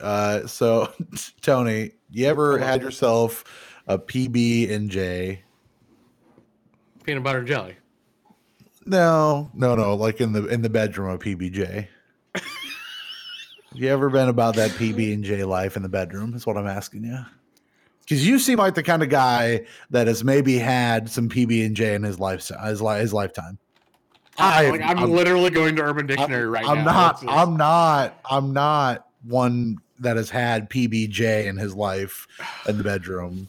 Uh, so Tony, you ever had yourself a PB and J? Peanut butter and jelly. No, no, no. Like in the in the bedroom of PBJ. you ever been about that PB and J life in the bedroom? Is what I'm asking you. Because you seem like the kind of guy that has maybe had some PB and J in his life his, li- his lifetime. I, I'm, I'm, literally going to Urban Dictionary I'm, right I'm now. Not, I'm not. I'm not one that has had PBJ in his life in the bedroom.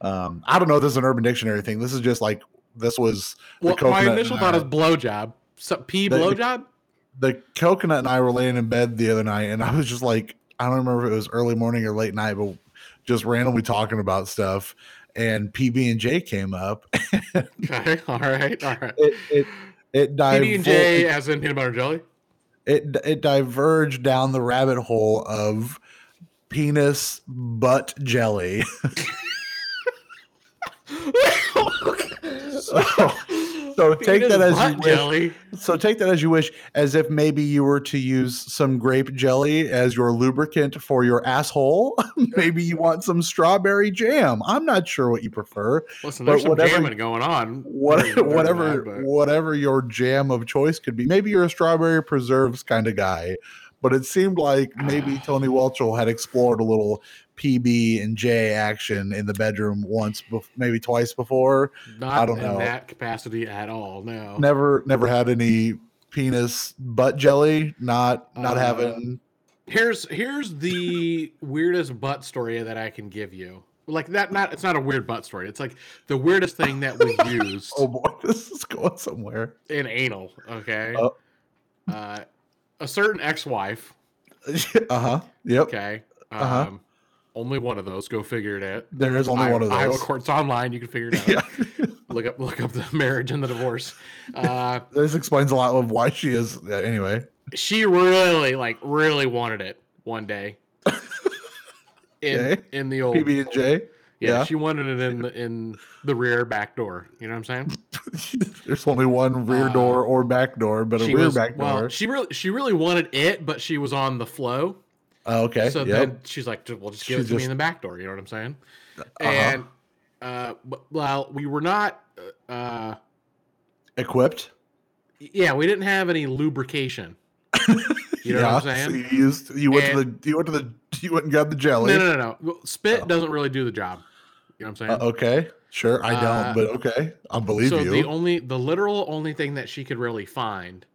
Um, I don't know if this is an Urban Dictionary thing. This is just like this was. Well, my initial thought is blowjob. So, P blowjob. The, the coconut and I were laying in bed the other night, and I was just like, I don't remember if it was early morning or late night, but just randomly talking about stuff, and PB and J came up. okay, all right, all right. It it, it PB and J as in peanut butter jelly. It it diverged down the rabbit hole of penis butt jelly. so, so take that as you wish. So take that as you wish, as if maybe you were to use some grape jelly as your lubricant for your asshole. maybe you want some strawberry jam. I'm not sure what you prefer. Listen, there's some whatever, jamming going on. What, whatever, that, whatever your jam of choice could be. Maybe you're a strawberry preserves kind of guy but it seemed like maybe Tony Welchel had explored a little PB and J action in the bedroom once, maybe twice before. Not I don't in know that capacity at all. No, never, never had any penis butt jelly. Not, not uh, having. Here's here's the weirdest butt story that I can give you. Like that, not it's not a weird butt story. It's like the weirdest thing that was used. oh boy, this is going somewhere. In anal, okay. Uh, uh, a certain ex-wife. uh huh. Yep. Okay. Um, uh-huh. Only one of those. Go figure it out. There is only one of those. Iowa courts online. You can figure it out. Yeah. look up look up the marriage and the divorce. Uh, this explains a lot of why she is. Uh, anyway, she really like really wanted it one day. In okay. in the old PB and J. Yeah, yeah, she wanted it in the in the rear back door. You know what I'm saying? There's only one rear uh, door or back door, but a rear was, back door. Well, she really she really wanted it, but she was on the flow. Oh, okay. So yep. then she's like, "Well, just give it to just... me in the back door." You know what I'm saying? Uh-huh. And uh, well, we were not uh, equipped. Yeah, we didn't have any lubrication. You know yeah, what I'm saying? So you used you went and, to the you went to the you went and got the jelly. No, no, no, no. Spit oh. doesn't really do the job. You know what I'm saying? Uh, okay, sure. I don't, uh, but okay, I believe so you. the only the literal only thing that she could really find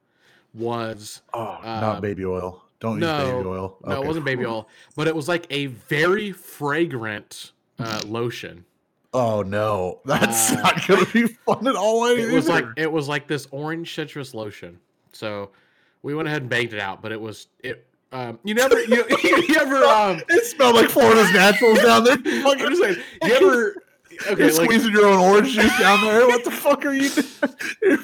was oh, not um, baby oil. Don't no, use baby oil. Okay. No, it wasn't baby oil, but it was like a very fragrant uh, lotion. Oh no, that's uh, not gonna be fun at all. It either. was like it was like this orange citrus lotion. So we went ahead and baked it out, but it was it. Um, you never you, you ever um, it smelled like Florida's naturals down there. I'm just saying, you ever okay, You're like, squeezing your own orange juice down there? What the fuck are you doing?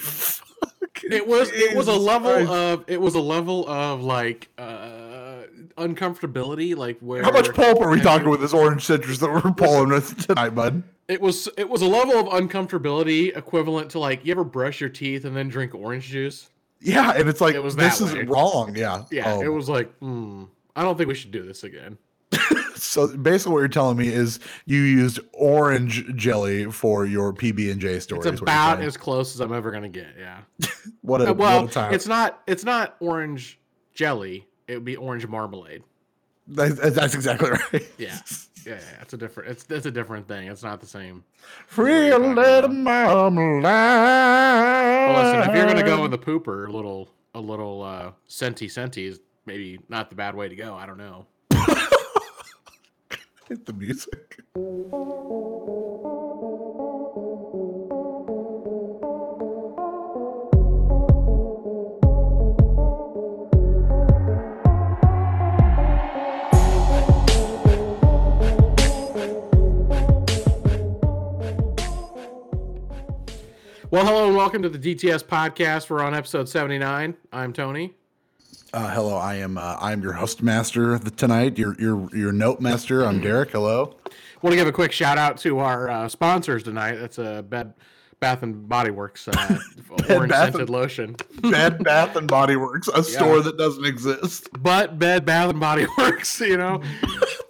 it was it was a level Christ. of it was a level of like uh uncomfortability like where how much pulp are we talking with this orange citrus that we're pulling with tonight bud it was it was a level of uncomfortability equivalent to like you ever brush your teeth and then drink orange juice yeah and it's like it was this is wrong yeah yeah oh. it was like mm, i don't think we should do this again so basically, what you're telling me is you used orange jelly for your PB and J story. It's about as close as I'm ever gonna get. Yeah. what a well, what a time. It's not. It's not orange jelly. It would be orange marmalade. That's, that's exactly right. Yeah. Yeah, it's a different. It's it's a different thing. It's not the same. Free little marmalade. Well, listen, if you're gonna go with the pooper, a little a little uh, senti senti is maybe not the bad way to go. I don't know. Hit the music. Well, hello and welcome to the DTS podcast. We're on episode 79. I'm Tony. Uh, hello, I am uh, I am your host master tonight. Your your your note master. I'm Derek. Hello. Want to give a quick shout out to our uh, sponsors tonight. That's a bed Bath and Body Works uh, orange scented and, lotion. Bed Bath and Body Works, a yeah. store that doesn't exist. But Bed Bath and Body Works, you know.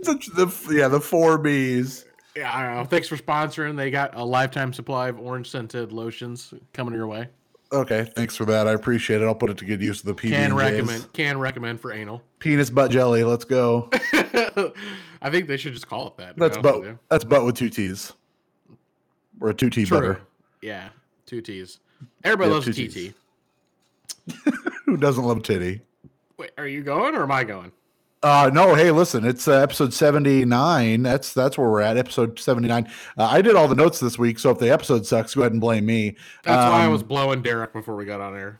the, the, yeah, the four B's. Yeah, I don't know. Thanks for sponsoring. They got a lifetime supply of orange scented lotions coming your way. Okay, thanks for that. I appreciate it. I'll put it to good use of the PB. Can recommend. Can recommend for anal. Penis butt jelly. Let's go. I think they should just call it that. That's butt. That's butt with two T's. Or a two T butter. Yeah, two T's. Everybody yeah, loves TT. Who doesn't love titty? Wait, are you going or am I going? Uh no, hey, listen, it's uh, episode 79. That's that's where we're at, episode 79. Uh, I did all the notes this week, so if the episode sucks, go ahead and blame me. That's um, why I um, was blowing Derek before we got on air.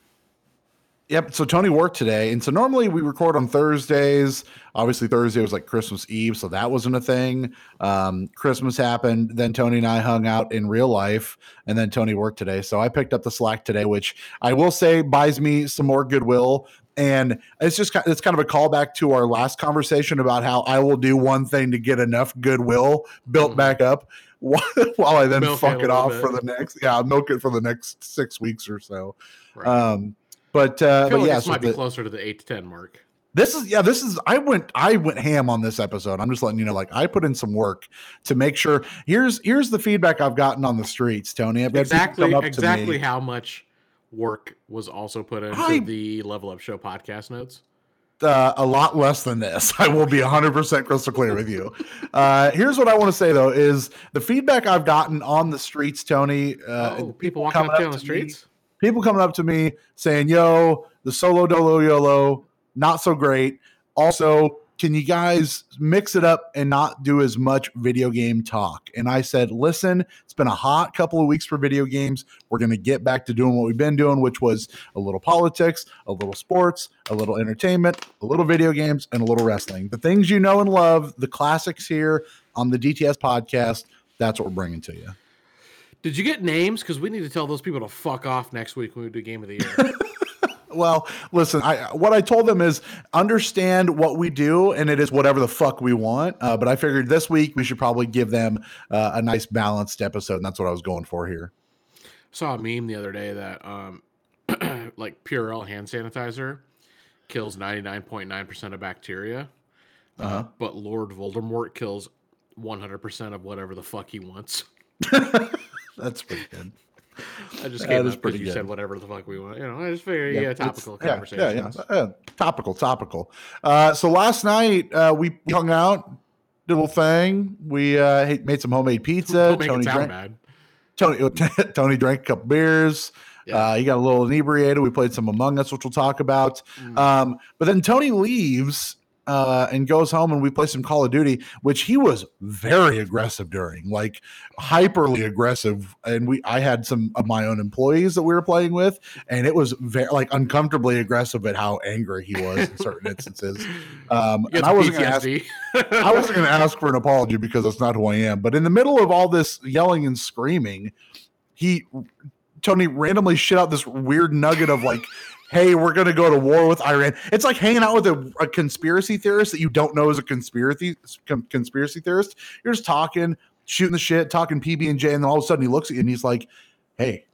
Yep. So Tony worked today, and so normally we record on Thursdays. Obviously, Thursday was like Christmas Eve, so that wasn't a thing. Um, Christmas happened, then Tony and I hung out in real life, and then Tony worked today. So I picked up the slack today, which I will say buys me some more goodwill. And it's just it's kind of a callback to our last conversation about how I will do one thing to get enough goodwill built mm-hmm. back up while, I then milk fuck it off bit. for the next yeah I'll milk it for the next six weeks or so. Right. Um, but uh, but like yeah, this so might the, be closer to the eight to ten mark. This is yeah, this is I went I went ham on this episode. I'm just letting you know, like I put in some work to make sure. Here's here's the feedback I've gotten on the streets, Tony. I've exactly exactly how much work was also put into I, the Level Up Show podcast notes. Uh, a lot less than this. I will be 100% crystal clear with you. Uh, here's what I want to say though: is the feedback I've gotten on the streets, Tony. Uh, oh, people walking up, to up on the streets. Me, people coming up to me saying, "Yo, the solo dolo yolo, not so great." Also, can you guys mix it up and not do as much video game talk? And I said, listen, it's been a hot couple of weeks for video games. We're going to get back to doing what we've been doing, which was a little politics, a little sports, a little entertainment, a little video games, and a little wrestling. The things you know and love, the classics here on the DTS podcast. That's what we're bringing to you. Did you get names? Because we need to tell those people to fuck off next week when we do Game of the Year. well, listen, I what I told them is understand what we do, and it is whatever the fuck we want. Uh, but I figured this week we should probably give them uh, a nice balanced episode, and that's what I was going for here. Saw a meme the other day that um, like Purell hand sanitizer kills ninety nine point nine percent of bacteria, uh, uh-huh. uh, but Lord Voldemort kills one hundred percent of whatever the fuck he wants. That's pretty good. I just came up because you said whatever the fuck we want. You know, it's very yeah, yeah topical conversation. Yeah, yeah, yeah, topical, topical. Uh, so last night uh, we hung out, did a little thing. We uh, made some homemade pizza. Tony drank. Bad. Tony Tony drank a couple beers. Yeah. Uh, he got a little inebriated. We played some Among Us, which we'll talk about. Mm. Um, but then Tony leaves uh, and goes home and we play some Call of Duty, which he was very aggressive during, like hyperly aggressive. And we, I had some of my own employees that we were playing with, and it was very like uncomfortably aggressive at how angry he was in certain instances. Um, and I wasn't going to ask, I wasn't going to ask for an apology because that's not who I am. But in the middle of all this yelling and screaming, he Tony randomly shit out this weird nugget of like hey, we're going to go to war with Iran. It's like hanging out with a, a conspiracy theorist that you don't know is a conspiracy conspiracy theorist. You're just talking, shooting the shit, talking PB and J, and then all of a sudden he looks at you and he's like, "Hey,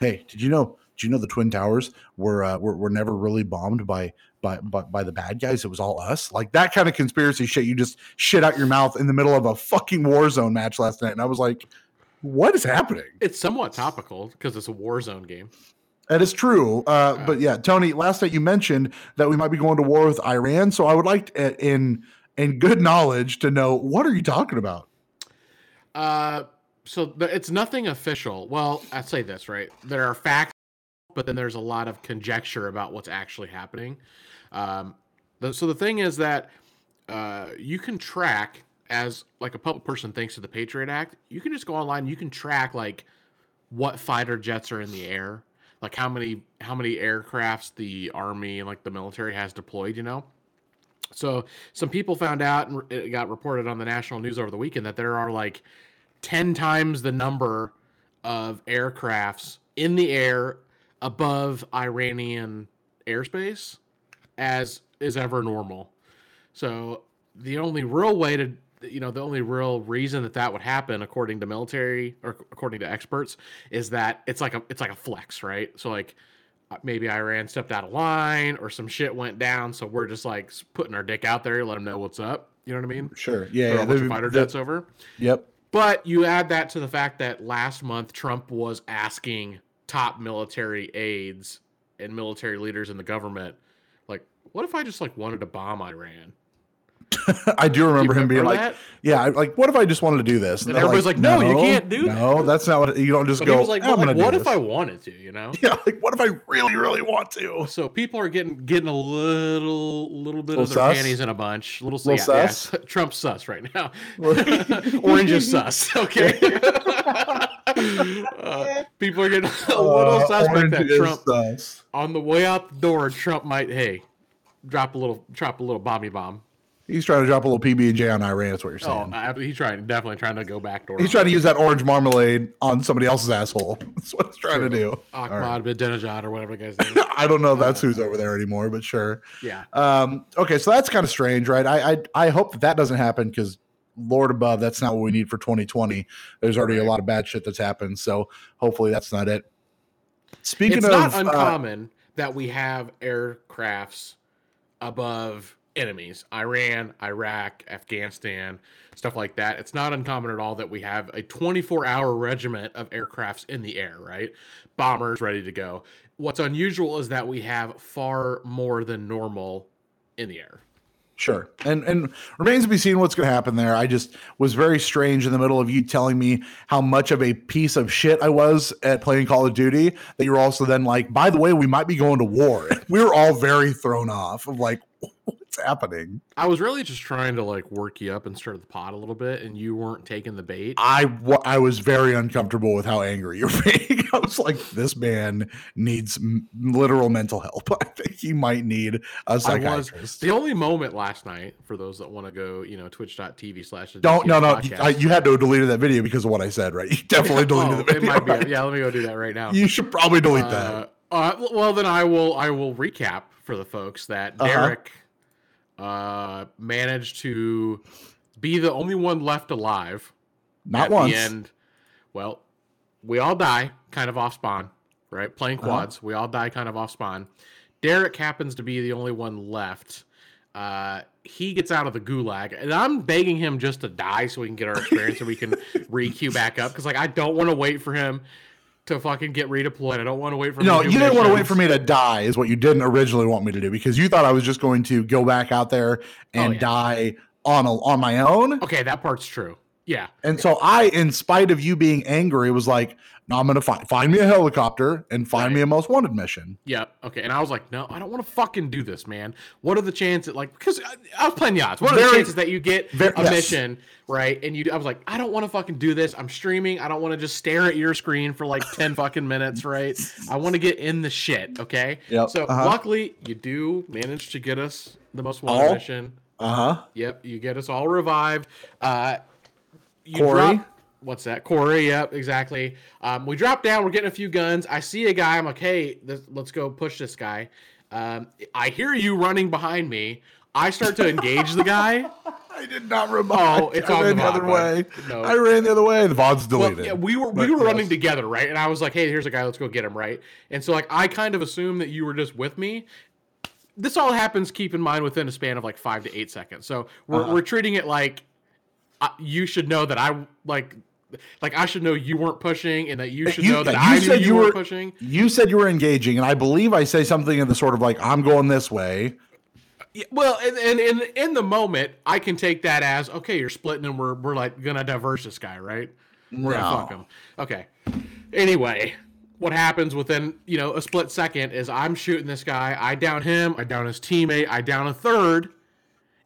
hey, did you know? Did you know the twin towers were uh, were, were never really bombed by by, by by the bad guys. It was all us. Like that kind of conspiracy shit. You just shit out your mouth in the middle of a fucking war zone match last night, and I was like, "What is happening?" It's somewhat topical because it's a war zone game. That is true. Uh, but yeah, Tony, last night you mentioned that we might be going to war with Iran. So I would like to, in in good knowledge to know what are you talking about? Uh, so it's nothing official. Well, I say this right. There are facts, but then there's a lot of conjecture about what's actually happening. Um, the, so the thing is that uh, you can track as like a public person thanks to the Patriot Act. You can just go online. You can track like what fighter jets are in the air like how many how many aircrafts the army and like the military has deployed you know? So some people found out and it got reported on the national news over the weekend that there are like 10 times the number of aircrafts in the air above iranian airspace as is ever normal. So the only real way to you know the only real reason that that would happen according to military or according to experts is that it's like a it's like a flex right? So like uh, maybe iran stepped out of line or some shit went down so we're just like putting our dick out there let them know what's up. You know what i mean? Sure. Yeah, yeah the, fighter jets over. Yep. But you add that to the fact that last month trump was asking top military aides and military leaders in the government like what if i just like wanted to bomb iran I do remember do him being like, "Yeah, like what if I just wanted to do this?" And, and everybody's like, "No, you can't do that." No, that's not what you don't just but go. like, well, like "What if I wanted to?" You know? Yeah, like what if I really, really want to? So people are getting getting a little, little bit little of their sus? panties in a bunch. Little, little yeah, sus. Yeah, Trump's sus right now. Orange is sus. Okay. uh, people are getting a little uh, suspect that Trump sus. on the way out the door. Trump might, hey, drop a little, drop a little bomby bomb He's trying to drop a little PB and J on Iran. That's what you're oh, saying. Oh, he's trying, definitely trying to go back door. He's trying to use that orange marmalade on somebody else's asshole. That's what he's trying to do. Ahmad right. Ahmadinejad or whatever the guy's name. I don't know. That's uh, who's over there anymore, but sure. Yeah. Um. Okay, so that's kind of strange, right? I I, I hope that that doesn't happen because Lord above, that's not what we need for 2020. There's already right. a lot of bad shit that's happened, so hopefully that's not it. Speaking it's of, not uh, uncommon uh, that we have aircrafts above enemies Iran, Iraq, Afghanistan, stuff like that. It's not uncommon at all that we have a 24 hour regiment of aircrafts in the air, right? Bombers ready to go. What's unusual is that we have far more than normal in the air. Sure. And and remains to be seen what's going to happen there. I just was very strange in the middle of you telling me how much of a piece of shit I was at playing Call of Duty that you're also then like, by the way, we might be going to war. we were all very thrown off of like, what's happening? I was really just trying to like work you up and stir the pot a little bit, and you weren't taking the bait. I I was very uncomfortable with how angry you're being. I was like, this man needs m- literal mental help. I think he might need a psychiatrist. Was, the only moment last night for those that want to go, you know, twitch.tv slash. Don't no no. I, you had to delete that video because of what I said, right? You definitely deleted oh, the video. It might be, yeah, let me go do that right now. You should probably delete uh, that. Uh, well, then I will. I will recap for the folks that uh-huh. Derek uh, managed to be the only one left alive. Not once. end, well, we all die kind of off spawn, right? Playing uh-huh. quads, uh-huh. we all die kind of off spawn. Derek happens to be the only one left. Uh, he gets out of the gulag, and I'm begging him just to die so we can get our experience and we can re-queue back up. Because like I don't want to wait for him to fucking get redeployed. I don't want to wait for. No, you didn't want to wait for me to die, is what you didn't originally want me to do because you thought I was just going to go back out there oh, and oh, yeah. die on a, on my own. Okay, that part's true. Yeah. And so I, in spite of you being angry, was like, no, I'm gonna find find me a helicopter and find right. me a most wanted mission. Yeah. Okay. And I was like, no, I don't want to fucking do this, man. What are the chances? Like, because I, I, was playing odds. What are very, the chances that you get very, a yes. mission right? And you, I was like, I don't want to fucking do this. I'm streaming. I don't want to just stare at your screen for like ten fucking minutes, right? I want to get in the shit. Okay. Yeah. So uh-huh. luckily, you do manage to get us the most wanted all? mission. Uh huh. Yep. You get us all revived. Uh, you Corey. Drop, what's that? Corey. Yep, exactly. Um, we drop down. We're getting a few guns. I see a guy. I'm like, hey, this, let's go push this guy. Um, I hear you running behind me. I start to engage the guy. I did not remind. Oh, it's I ran the, the other way. No. I ran the other way. The VOD's deleted. Well, yeah, we were we were yes. running together, right? And I was like, "Hey, here's a guy. Let's go get him." Right? And so like I kind of assumed that you were just with me. This all happens. Keep in mind within a span of like five to eight seconds. So we're uh-huh. we're treating it like you should know that I like like I should know you weren't pushing, and that you should you, know that I knew you, you were pushing. You said you were engaging, and I believe I say something in the sort of like I'm going this way. Yeah, well, and, and in in the moment, I can take that as okay, you're splitting, and we're we're like gonna diverse this guy, right? We're no. gonna fuck him. Okay. Anyway, what happens within you know a split second is I'm shooting this guy, I down him, I down his teammate, I down a third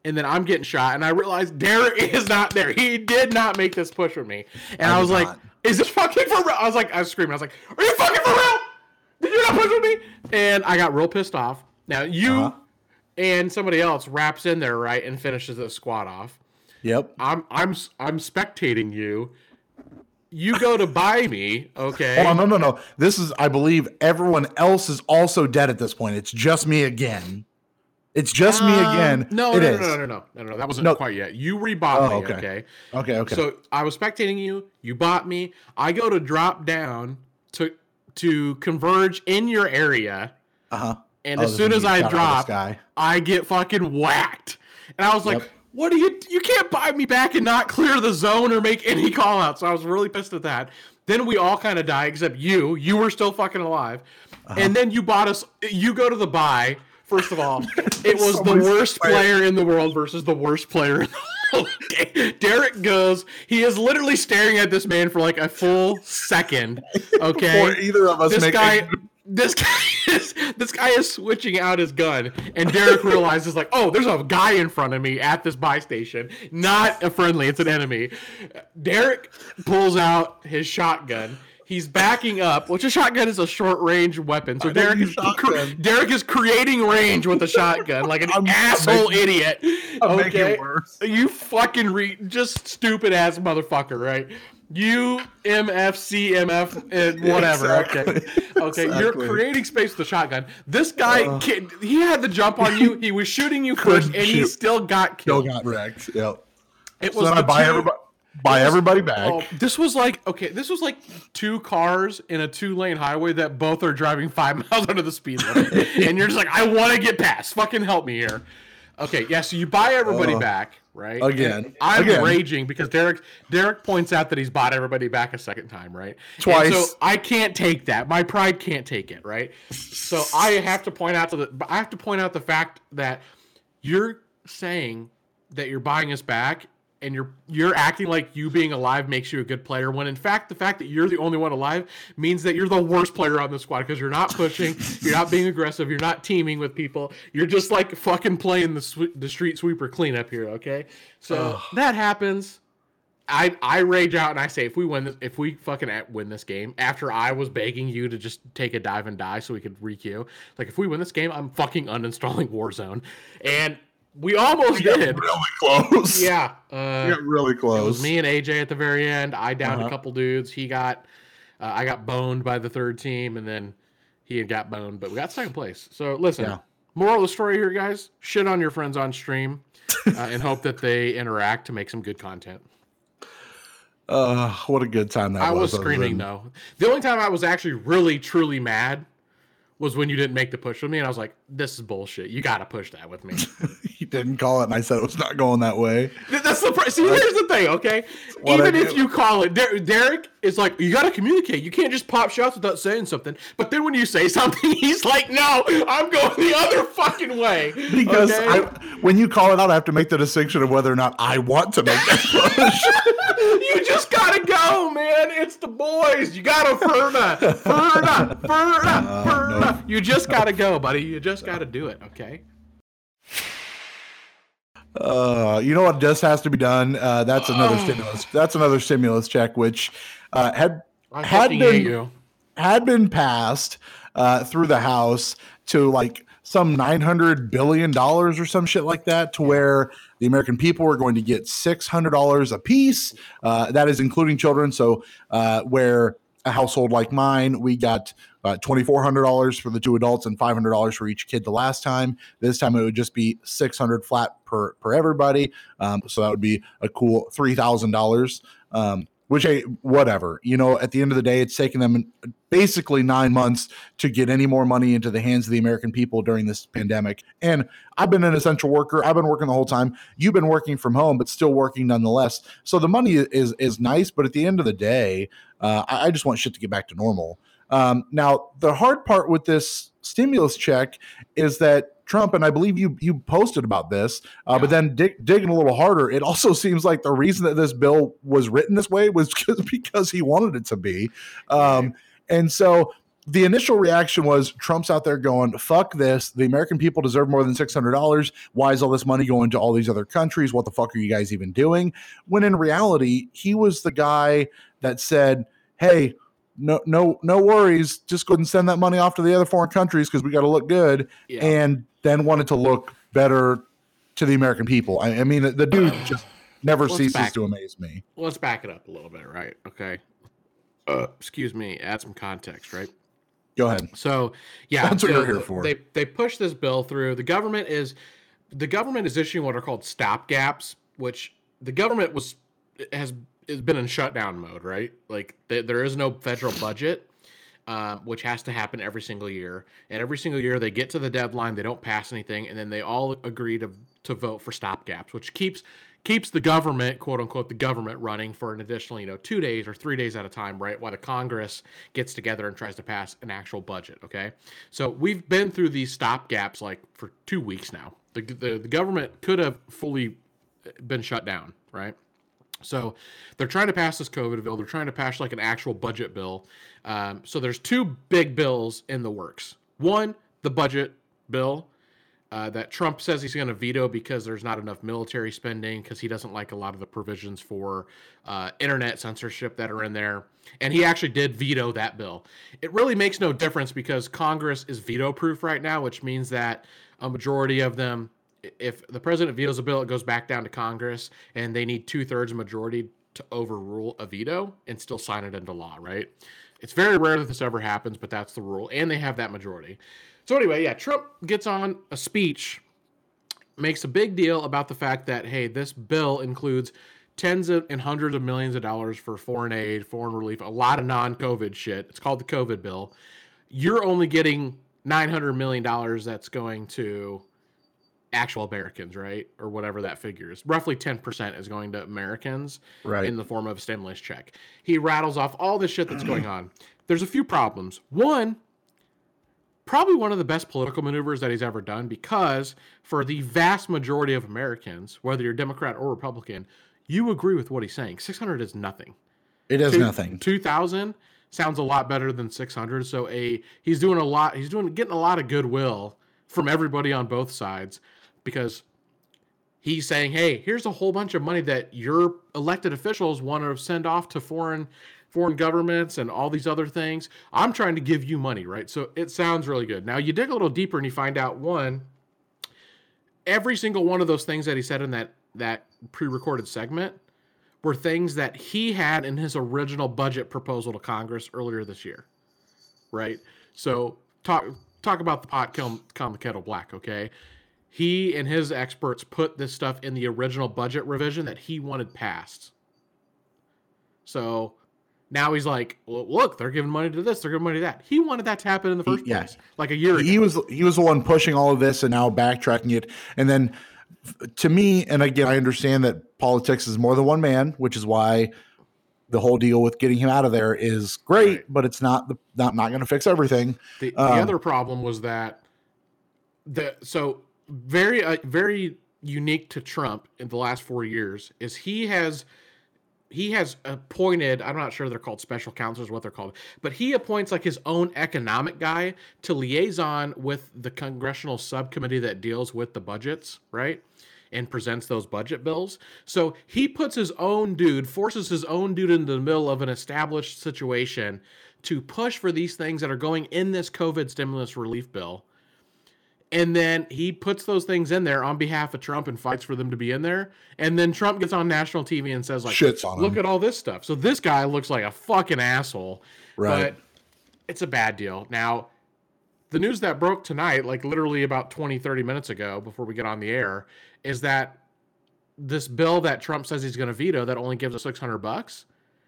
and then I'm getting shot, and I realized Derek is not there. He did not make this push with me, and I, I was like, not. "Is this fucking for real?" I was like, I was screaming. I was like, "Are you fucking for real? Did you not push with me?" And I got real pissed off. Now you uh-huh. and somebody else wraps in there right and finishes the squad off. Yep. I'm I'm I'm spectating you. You go to buy me, okay? Oh no no no! This is I believe everyone else is also dead at this point. It's just me again. It's just me again. No, it no, no, no, no, no, no, no, That wasn't quite yet. You rebought Oh, me. okay. Okay. Okay. So I was spectating you. You bought me. I go to drop down to to converge in your area, uh huh. and as soon as I drop. I get fucking whacked. And I was like. "What do you? You can't buy me back and not clear the zone or make any call outs." So I was really pissed at that. Then we all kind of die except you. You were still fucking alive. Uh-huh. And then you bought us. You go to the buy. First of all, it was the worst player in the world versus the worst player in the world. Derek goes. He is literally staring at this man for like a full second. Okay Before either of us this guy this guy is this guy is switching out his gun and derek realizes like oh there's a guy in front of me at this buy station not a friendly it's an enemy derek pulls out his shotgun he's backing up which a shotgun is a short range weapon so derek is shotgun. derek is creating range with a shotgun like an I'm- asshole making- idiot I'm okay worse. you fucking re just stupid ass motherfucker, right? You MFCMF and whatever. Exactly. Okay. Okay. You're creating space with the shotgun. This guy, Ugh. ki- he had the jump on you. He was shooting you first, and he still got killed. Still got wrecked. Yep. it So was I buy two- everybody buy was- everybody back. Oh, this was like okay. This was like two cars in a two-lane highway that both are driving five miles under the speed limit, and you're just like, I want to get past. Fucking help me here. Okay, yeah. So you buy everybody Oh. back, right? Again. And I'm Again. raging because Derek Derek points out that he's bought everybody back a second time, right? And Twice. so I can't take that. My pride can't take it, right? So I have to point out to the I have to point out the fact that you're saying that you're buying us back and you're you're acting like you being alive makes you a good player when in fact the fact that you're the only one alive means that you're the worst player on the squad because you're not pushing you're not being aggressive you're not teaming with people you're just like fucking playing the sw- the street sweeper cleanup here okay? So Ugh. that happens. I, I rage out and I say if we win this, if we fucking at- win this game after I was begging you to just take a dive and die so we could requeue like if we win this game I'm fucking uninstalling Warzone. And we almost We did really close. yeah We uh, got really it close. was me and AJ at the very end. I downed Uh-huh. a couple dudes. He got, uh, I got boned by the third team, and then he had got boned, but we got second place. So listen, Yeah. moral of the story here, guys: shit on your friends on stream, uh, and hope that they interact to make some good content. Uh, what a good time that I was I was. screaming though. The only time I was actually really truly mad was when you didn't make the push with me, and I was like, "This is bullshit. You got to push that with me." he didn't call it, and I said it was not going that way. Th- That's the pri- see. Here's the thing, okay. What Even if you call it, Der- Derek is like, you got to communicate. You can't just pop shots without saying something. But then when you say something, he's like, no, I'm going the other fucking way. Because okay? I, when you call it out, I have to make the distinction of whether or not I want to make that push. you just gotta go, man. It's the boys. You gotta firm up, firm up, Ferna, up, Uh, up. You just gotta go, buddy. You just gotta do it. Okay. Uh, you know what just has to be done? Uh, that's another stimulus. That's another stimulus check, which uh, had Had been- had been passed uh, through the House to like some nine hundred billion dollars or some shit like that, to where the American people were going to get six hundred dollars a piece. Uh, that is including children. So uh, where a household like mine, we got uh, twenty four hundred dollars for the two adults and five hundred dollars for each kid. The last time, this time it would just be six hundred flat per per everybody. Um, so that would be a cool three thousand dollars. Um, which hey, whatever. You know, at the end of the day, it's taken them basically nine months to get any more money into the hands of the American people during this pandemic. And I've been an essential worker. I've been working the whole time. You've been working from home, but still working nonetheless. So the money is is nice, but at the end of the day, uh, I, I just want shit to get back to normal. Um, now, the hard part with this stimulus check is that Trump, and I believe you you posted about this, uh, but then dig, digging a little harder, it also seems like the reason that this bill was written this way was just because he wanted it to be. Um, and so the initial reaction was Trump's out there going, fuck this. The American people deserve more than $600. Why is all this money going to all these other countries? What the fuck are you guys even doing? When in reality, he was the guy that said, hey, no, no, no worries. Just go ahead and send that money off to the other foreign countries because we got to look good. Yeah. And then wanted to look better to the American people. I, I mean, the, the dude just never Let's ceases back- to amaze me. let's back it up a little bit, right? Okay. Uh, excuse me. Add some context, right? Go ahead. So yeah, that's what you're here for. They they push this bill through. The government is the government is issuing what are called stop gaps, which the government was has has been in shutdown mode, right? Like th- there is no federal budget, um, which has to happen every single year. And every single year they get to the deadline, they don't pass anything, and then they all agree to to vote for stop gaps, which keeps keeps the government, quote unquote, the government running for an additional, you know, two days or three days at a time, right? While the Congress gets together and tries to pass an actual budget. Okay. So we've been through these stop gaps like for two weeks now. The, the, the government could have fully been shut down, right? So they're trying to pass this COVID bill. They're trying to pass like an actual budget bill. Um, so there's two big bills in the works. One, the budget bill, uh, that Trump says he's going to veto because there's not enough military spending because he doesn't like a lot of the provisions for uh, internet censorship that are in there. And he actually did veto that bill. It really makes no difference because Congress is veto proof right now, which means that a majority of them, if the president vetoes a bill, it goes back down to Congress and they need two thirds majority to overrule a veto and still sign it into law, right? It's very rare that this ever happens, but that's the rule. And they have that majority. So anyway, yeah, Trump gets on a speech, makes a big deal about the fact that hey, this bill includes tens of and hundreds of millions of dollars for foreign aid, foreign relief, a lot of non-COVID shit. It's called the COVID bill. You're only getting 900 million dollars that's going to actual Americans, right? Or whatever that figure is. Roughly 10% is going to Americans right. in the form of a stimulus check. He rattles off all this shit that's going on. There's a few problems. One, probably one of the best political maneuvers that he's ever done because for the vast majority of Americans, whether you're Democrat or Republican, you agree with what he's saying. 600 is nothing. It is Two, nothing. 2000 sounds a lot better than 600. So a he's doing a lot. He's doing getting a lot of goodwill from everybody on both sides because he's saying, "Hey, here's a whole bunch of money that your elected officials want to send off to foreign foreign governments and all these other things. I'm trying to give you money, right? So it sounds really good. Now you dig a little deeper and you find out one, every single one of those things that he said in that that pre-recorded segment were things that he had in his original budget proposal to Congress earlier this year. Right? So talk talk about the pot calm, the kettle black, okay? He and his experts put this stuff in the original budget revision that he wanted passed. So now he's like, well, look, they're giving money to this, they're giving money to that. He wanted that to happen in the first he, place, yeah. like a year. He ago. was he was the one pushing all of this, and now backtracking it. And then, to me, and again, I understand that politics is more than one man, which is why the whole deal with getting him out of there is great, right. but it's not the not not going to fix everything. The, the um, other problem was that the so very uh, very unique to Trump in the last four years is he has he has appointed i'm not sure they're called special counselors what they're called but he appoints like his own economic guy to liaison with the congressional subcommittee that deals with the budgets right and presents those budget bills. So he puts his own dude forces his own dude into the middle of an established situation to push for these things that are going in this covid stimulus relief bill and then he puts those things in there on behalf of Trump and fights for them to be in there. And then Trump gets on national TV and says, like, Shits on look him. at all this stuff. So this guy looks like a fucking asshole. Right. But it's a bad deal. Now, the news that broke tonight, like literally about 20, 30 minutes ago before we get on the air, is that this bill that Trump says he's going to veto that only gives us 600 bucks,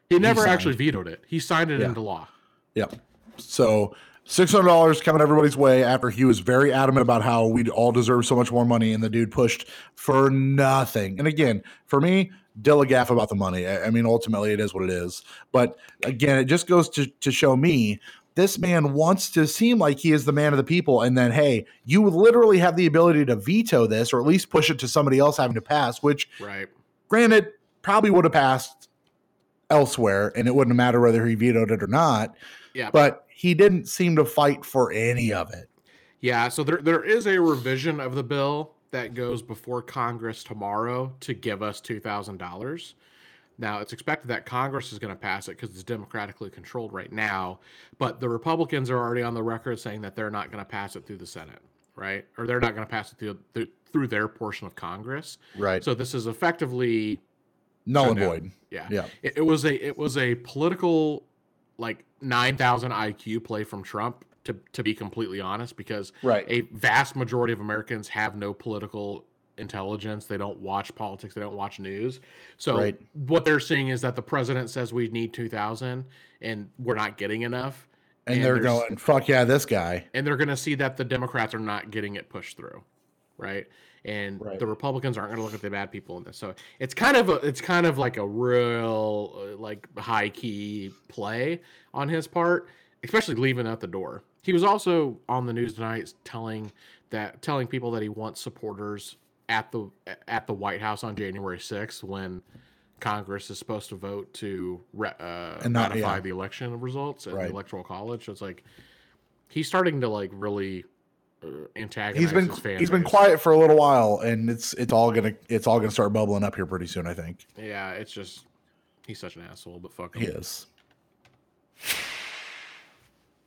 he never he actually vetoed it. He signed it yeah. into law. Yep. So Six hundred dollars coming everybody's way after he was very adamant about how we all deserve so much more money, and the dude pushed for nothing. And again, for me, Gaff about the money. I, mean, ultimately, it is what it is. But again, it just goes to to show me this man wants to seem like he is the man of the people, and then hey, you literally have the ability to veto this, or at least push it to somebody else having to pass. Which, right? Granted, probably would have passed elsewhere, and it wouldn't matter whether he vetoed it or not. Yeah. But he didn't seem to fight for any of it. Yeah, so there there is a revision of the bill that goes before Congress tomorrow to give us two thousand dollars. Now it's expected that Congress is going to pass it because it's democratically controlled right now, but the Republicans are already on the record saying that they're not going to pass it through the Senate, right? Or they're not going to pass it through, through through their portion of Congress, right? So this is effectively null and void. Yeah, yeah. It, it was a it was a political like 9,000 IQ play from Trump to to be completely honest, because right. a vast majority of Americans have no political intelligence. They don't watch politics. They don't watch news. So Right. what they're seeing is that the president says we need two thousand, and we're not getting enough. and, and they're going, "Fuck yeah, this guy." and they're going to see that the Democrats are not getting it pushed through, right? And Right. the Republicans aren't going to look at the bad people in this. So it's kind of a, it's kind of like a real uh, like high key play on his part, especially leaving out the door. He was also on the news tonight telling that telling people that he wants supporters at the at the White House on January 6th when Congress is supposed to vote to ra- uh, And not- ratify yeah. the election results at Right. the electoral college. So it's like he's starting to like really uh, antagonize. He's been fan he's been quiet for a little while, and it's it's all gonna it's all gonna start bubbling up here pretty soon. I think Yeah, it's just he's such an asshole. But fuck him. he is.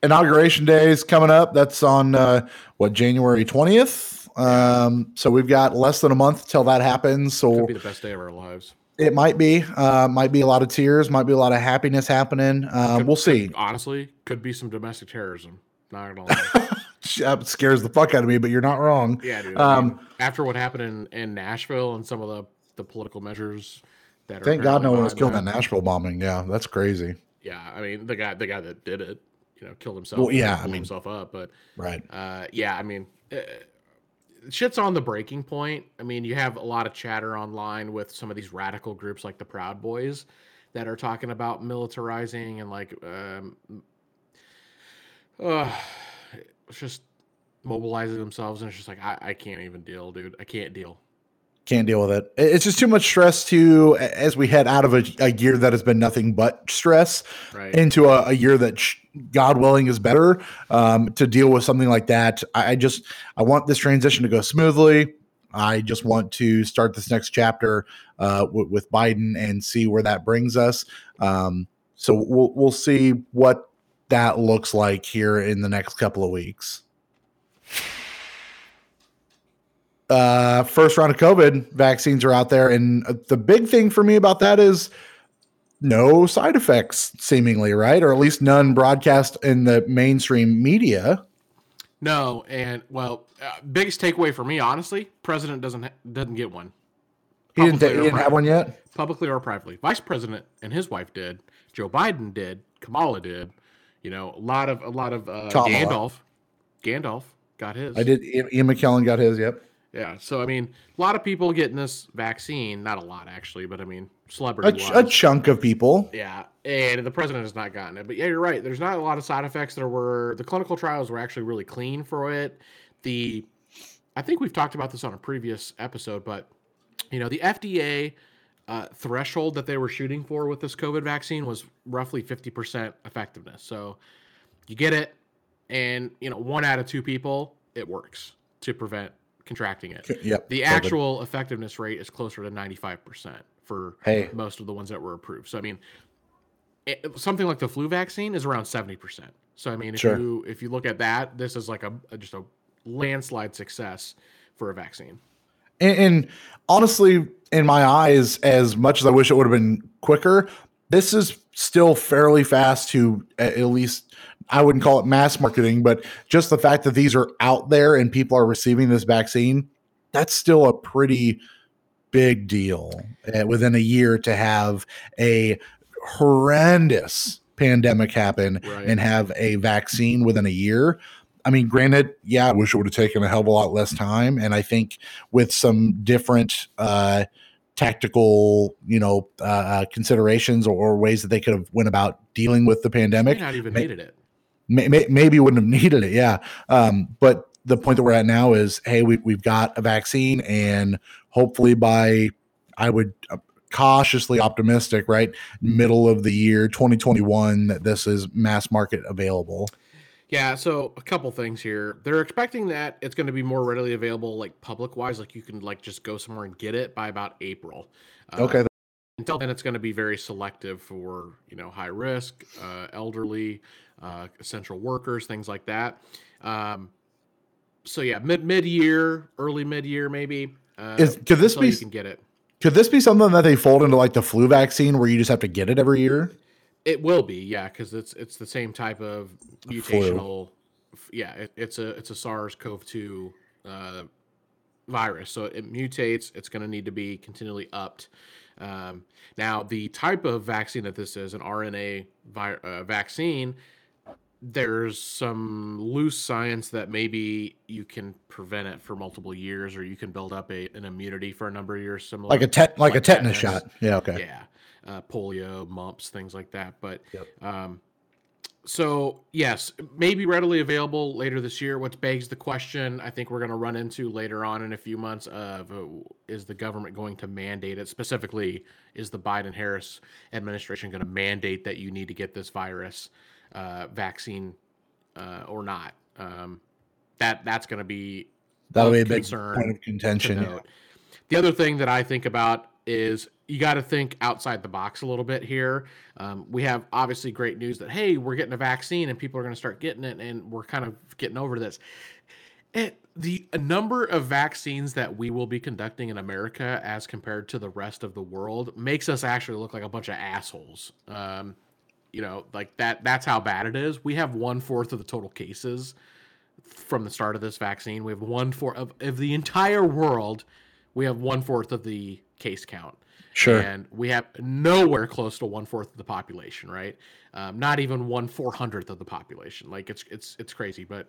Inauguration day is coming up. That's on uh, what January twentieth. Um, so we've got less than a month till that happens. So Could be the best day of our lives. it might be, uh, might be a lot of tears, might be a lot of happiness happening. Uh, Could- we'll see. Honestly, could be some domestic terrorism. Not gonna lie. That scares the fuck out of me, but you're not wrong. yeah, dude. Um, after what happened in, in Nashville and some of the, the political measures that are Thank God no one was killed in Nashville bombing. Yeah, that's crazy. Yeah, I mean the guy the guy that did it, you know, killed himself. Well, yeah, I mean- himself up. But Right. uh, yeah, I mean, uh, shit's on the breaking point. I mean, you have a lot of chatter online with some of these radical groups like the Proud Boys that are talking about militarizing and like, um, uh, just mobilizing themselves, and it's just like I, I can't even deal, dude. I can't deal. Can't deal with it. It's just too much stress to as we head out of a, a year that has been nothing but stress Right? into a, a year that, God willing, is better. Um, to deal with something like that, I, I just I want this transition to go smoothly. I just want to start this next chapter uh, w- with Biden and see where that brings us. Um, so we'll we'll see what that looks like here in the next couple of weeks. Uh, first round of COVID vaccines are out there, and uh, the big thing for me about that is no side effects, seemingly, right? Or at least none broadcast in the mainstream media. No, and well, uh, biggest takeaway for me, honestly, president doesn't ha- doesn't get one. He didn't, he didn't have one yet. publicly or privately. Vice President and his wife did. Joe Biden did. Kamala did. You know, a lot of a lot of uh, Gandalf. Gandalf got his. I did. Ian McKellen got his. Yep. Yeah. So I mean, a lot of people getting this vaccine. Not a lot actually, but I mean, A, celebrity. ch- a chunk of people. yeah, and the president has not gotten it. But yeah, you're right. There's not a lot of side effects. There were the clinical trials were actually really clean for it. The I think we've talked about this on a previous episode, but you know, the FDA uh, threshold that they were shooting for with this COVID vaccine was roughly 50% effectiveness. So you get it, and you know, one out of two people, it works to prevent contracting it. Yep. The COVID. actual effectiveness rate is closer to 95% for Hey. most of the ones that were approved. So I mean, it, something like the flu vaccine is around 70%. So I mean, if Sure. you if you look at that, this is like a, a- just a landslide success for a vaccine. And, and honestly, in my eyes, as much as I wish it would have been quicker, this is still fairly fast to at least I wouldn't call it mass marketing, but just the fact that these are out there and people are receiving this vaccine, that's still a pretty big deal uh, within a year to have a horrendous pandemic happen Right. and have a vaccine within a year. I mean, granted, yeah, I wish it would have taken a hell of a lot less time. And I think with some different uh, tactical, you know, uh, considerations or, or ways that they could have went about dealing with the pandemic, not even may- needed it. may, may, maybe wouldn't have needed it. Yeah. Um, but the point that we're at now is, hey, we, we've got a vaccine, and hopefully by, I would uh, cautiously optimistic, right, middle of the year 2021, that this is mass market available. Yeah, so a couple things here. They're expecting that it's going to be more readily available, like public wise, like you can like just go somewhere and get it by about April. Uh, Okay. Until then, it's going to be very selective for you know high risk, uh, elderly, uh, essential workers, things like that. Um, so yeah, mid mid year, early mid year, maybe. Uh, Is- could this be You can get it. Could this be something that they fold into like the flu vaccine where you just have to get it every year? It will be, yeah, because it's it's the same type of mutational yeah, it, it's a it's a SARS-CoV-2 uh, virus, so it mutates. It's going to need to be continually upped. Um, now, the type of vaccine that this is, an RNA vi- uh, vaccine, there's some loose science that maybe you can prevent it for multiple years, or you can build up a, an immunity for a number of years, similar like a tet like, like a tetanus, tetanus, shot. Yeah, okay. Yeah, uh, polio, mumps, things like that. But yep. um, so yes, maybe readily available later this year. What begs the question, I think we're going to run into later on in a few months of uh, is the government going to mandate it? Specifically, is the Biden Harris administration going to mandate that you need to get this virus uh, vaccine uh, or not? Um, that that's going to be that'll be a big point of contention. Yeah. The other thing that I think about is you got to think outside the box a little bit here. Um, we have obviously great news that hey, we're getting a vaccine and people are going to start getting it, and we're kind of getting over this. It, the number of vaccines that we will be conducting in America as compared to the rest of the world makes us actually look like a bunch of assholes. Um, you know, like that. That's how bad it is. We have one fourth of the total cases from the start of this vaccine. We have one fourth of, of the entire world. We have one fourth of the case count. Sure. And we have nowhere close to one fourth of the population, right? Um, not even one four hundredth of the population. Like it's it's it's crazy. But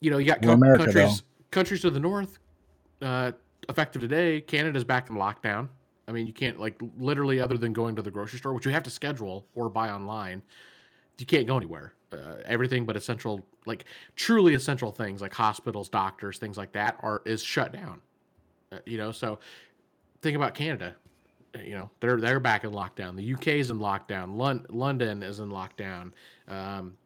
you know, you got co- America, countries though. countries to the north, uh, effective today. Canada's back in lockdown. I mean, you can't like literally other than going to the grocery store, which you have to schedule or buy online. You can't go anywhere. Uh, everything but essential, like truly essential things, like hospitals, doctors, things like that, are is shut down. Uh, you know, so think about Canada. You know, they're they're back in lockdown. The UK is in lockdown. Lon- London is in lockdown. Um,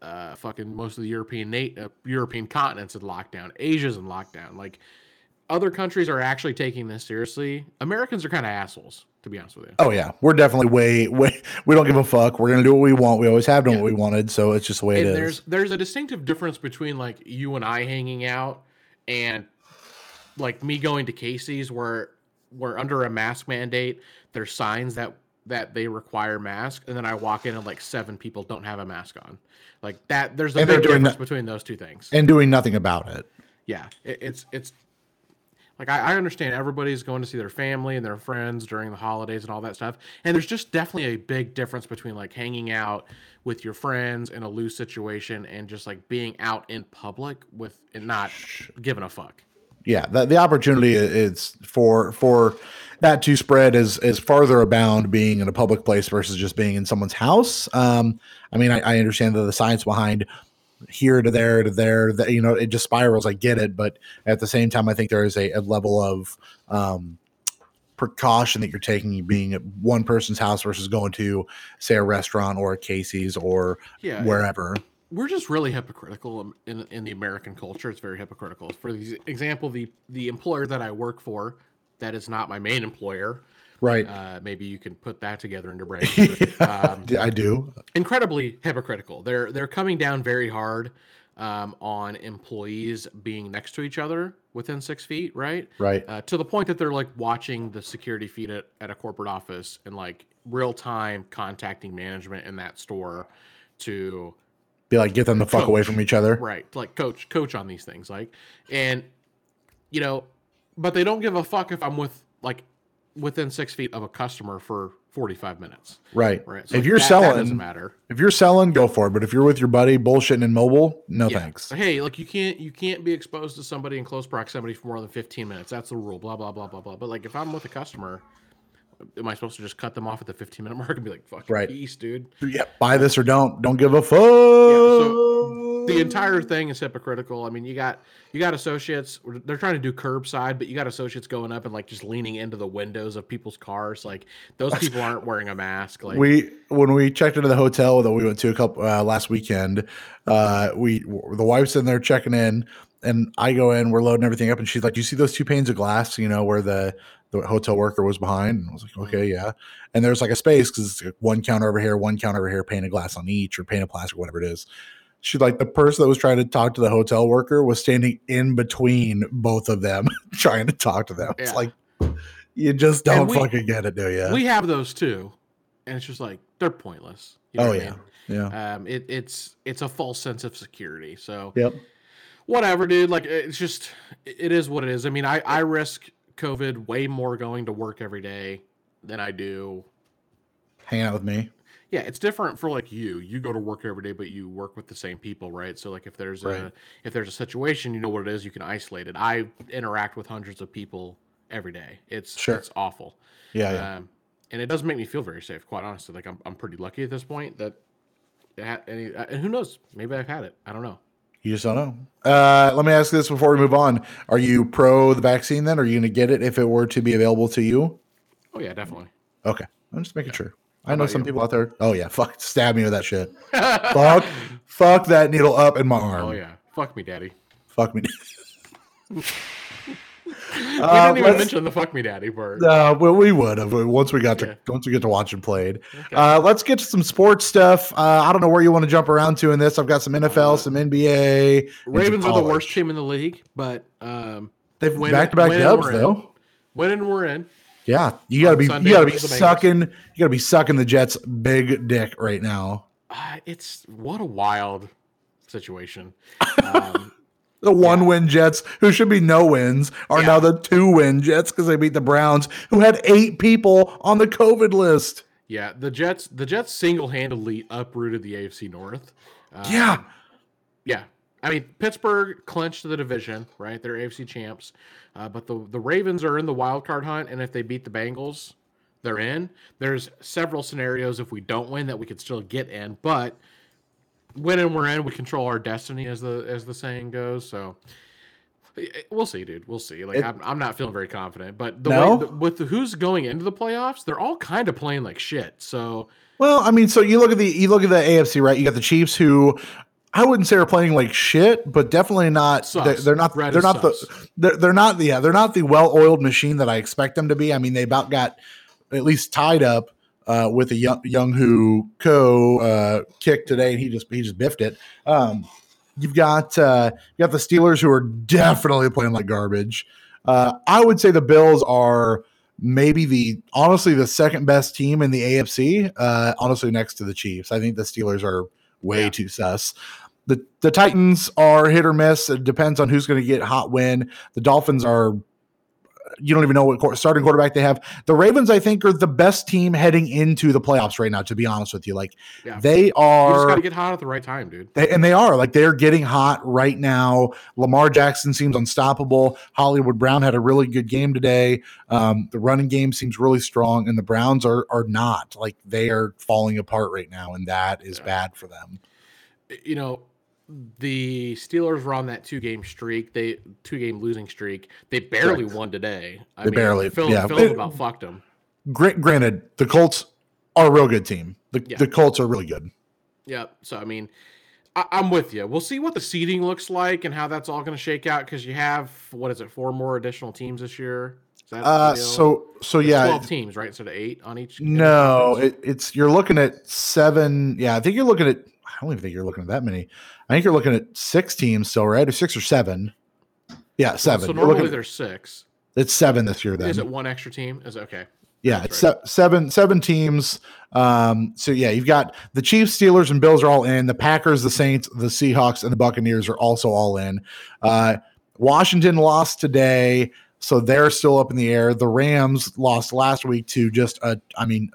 uh, fucking most of the European uh, European continents in lockdown. Asia's in lockdown. Like other countries are actually taking this seriously. Americans are kind of assholes, to be honest with you. Oh yeah, we're definitely way way. We don't give a fuck. We're gonna do what we want. We always have done yeah. what we wanted, so it's just the way and it there's, is. There's a distinctive difference between like you and I hanging out and like me going to Casey's where we're under a mask mandate. There's signs that that they require masks, and then I walk in and like seven people don't have a mask on. Like that, there's a and big difference between those two things. And doing nothing about it. Yeah, it, it's it's like I, I, understand everybody's going to see their family and their friends during the holidays and all that stuff, and there's just definitely a big difference between like hanging out with your friends in a loose situation and just like being out in public with and not giving a fuck yeah, the, the opportunity is for for that to spread is is farther abound being in a public place versus just being in someone's house. Um, I mean, I, I understand that the science behind here to there to there, that you know, it just spirals. I get it, but at the same time, I think there is a, a level of um, precaution that you're taking being at one person's house versus going to say a restaurant or a Casey's or yeah, wherever we're just really hypocritical in in the American culture. It's very hypocritical. For example, the the employer that I work for, that is not my main employer. Right. Uh, maybe you can put that together into brain. um, I do. Incredibly hypocritical. They're they're coming down very hard um, on employees being next to each other within six feet. Right. Right. Uh, to the point that they're like watching the security feed at, at a corporate office and like real time contacting management in that store to be like get them the fuck away from each other. Right. Like coach coach on these things like and you know but they don't give a fuck if i'm with like within six feet of a customer for 45 minutes. Right. Right. So if like, you're that, selling that doesn't matter. if you're selling go for it. But if you're with your buddy bullshitting in mobile no yeah. thanks. Hey like you can't you can't be exposed to somebody in close proximity for more than 15 minutes. That's the rule blah blah blah blah blah. But like if i'm with a customer am I supposed to just cut them off at the 15 minute mark and be like, fuck right. peace, dude? Yeah, buy this or don't. Don't give a fuck. Yeah, so the entire thing is hypocritical. I mean, you got you got associates, they're trying to do curbside, but you got associates going up and like just leaning into the windows of people's cars. Like those people aren't wearing a mask. Like we when we checked into the hotel that we went to a couple uh, last weekend, uh, we the wife's in there checking in and I go in, we're loading everything up, and she's like, "You see those two panes of glass? You know where the the hotel worker was behind. And I was like, okay, mm-hmm. yeah. And there's like a space because it's one counter over here, one counter over here, painted glass on each or painted plastic, whatever it is. She like the person that was trying to talk to the hotel worker was standing in between both of them trying to talk to them. Yeah. It's like you just don't we, fucking get it, do you? We have those too. And it's just like they're pointless. You know oh yeah. I mean? Yeah. Um, it, it's it's a false sense of security. So Yep. whatever, dude. Like it's just it is what it is. I mean, I I risk COVID way more going to work every day than I do. hanging out with me. Yeah, it's different for like you. You go to work every day, but you work with the same people, right? So like if there's Right. a if there's a situation, you know what it is. You can isolate it. I interact with hundreds of people every day. It's Sure. it's awful. Yeah, yeah. Um, and it doesn't make me feel very safe, quite honestly. Like I'm, I'm pretty lucky at this point that, it ha- any, uh, and who knows? Maybe I've had it. I don't know. You just don't know. Uh, let me ask this before we move on. Are you pro the vaccine then? Are you going to get it if it were to be available to you? Oh yeah, definitely. Okay. I'm just making sure. I know some you? people out there. Oh, yeah. Fuck. Stab me with that shit. Fuck. fuck that needle up in my arm. oh yeah, fuck me, daddy. Fuck me. we Uh, didn't even mention the fuck me, daddy part. Uh, well, we would have once we got to Yeah. once we get to watch watching played. Okay. Uh, let's get to some sports stuff. Uh, I don't know where you want to jump around to in this. I've got some NFL, some NBA. and some Ravens are the worst team in the league, but um, They've back to back and dubs though. winning we're in. Yeah, you gotta be Sunday you gotta be against the Bengals. sucking you gotta be sucking the Jets big dick right now. Uh, it's what a wild situation. Um, The one win Jets, who should be no wins, are Yeah. now the two win Jets because they beat the Browns, who had eight people on the COVID list. yeah, the Jets, the Jets single handedly uprooted the AFC North. Um, Yeah. Yeah. I mean, Pittsburgh clinched the division, right? They're AFC champs. Uh, but the, the Ravens are in the wild card hunt. And if they beat the Bengals, they're in. There's several scenarios if we don't win that we could still get in. But winning, we're in. We control our destiny, as the as the saying goes. So eh, eh, we'll see, dude. We'll see. Like It- I'm, I'm not feeling very confident. But the No? way the, with the, who's going into the playoffs, they're all kind of playing like shit. So Well, I mean, so you look at the you look at the AFC, right? You got the Chiefs, who I wouldn't say are playing like shit, but definitely not. They're, they're not. Red they're not the. They're, they're not the. Yeah, they're not the well-oiled machine that I expect them to be. I mean, they about got at least tied up uh, with a young young who co uh, kick today, and he just he just biffed it. Um, you've got uh, you got the Steelers, who are definitely playing like garbage. Uh, I would say the Bills are maybe the honestly the second best team in the AFC. Uh, honestly, next to the Chiefs, I think the Steelers are way Yeah. too sus. The the Titans are hit or miss. It depends on who's going to get hot win. The Dolphins are. You don't even know what starting quarterback they have. The Ravens, I think, are the best team heading into the playoffs right now. To be honest with you, like yeah, they you just got to get hot at the right time, dude. they, and they are like they're getting hot right now. Lamar Jackson seems unstoppable. Hollywood Brown had a really good game today. Um, the running game seems really strong, and the Browns are are not like they are falling apart right now, and that is Yeah. bad for them. you know, the Steelers were on that two game streak. They two game losing streak. They barely Correct. won today. I They barely- Phil, yeah. Phil about fucked them. Gra- granted, the Colts are a real good team. The, Yeah. the Colts are really good. Yeah. So I mean, I, I'm with you. We'll see what the seeding looks like and how that's all going to shake out because you have what is it, four more additional teams this year. The Uh, so so yeah, twelve teams, right? Instead of eight on each. No, it, it's you're looking at seven. Yeah, I think you're looking at. I don't even think you're looking at that many. I think you're looking at six teams still, right? Or six or seven. Yeah, seven. So normally there's six. it's seven this year. Then Is it one extra team? Is it okay? yeah, That's it's right. se- seven seven teams. Um, so yeah, you've got the Chiefs, Steelers, and Bills are all in. The Packers, the Saints, the Seahawks, and the Buccaneers are also all in. Uh, Washington lost today, so they're still up in the air. The Rams lost last week to just a. I mean,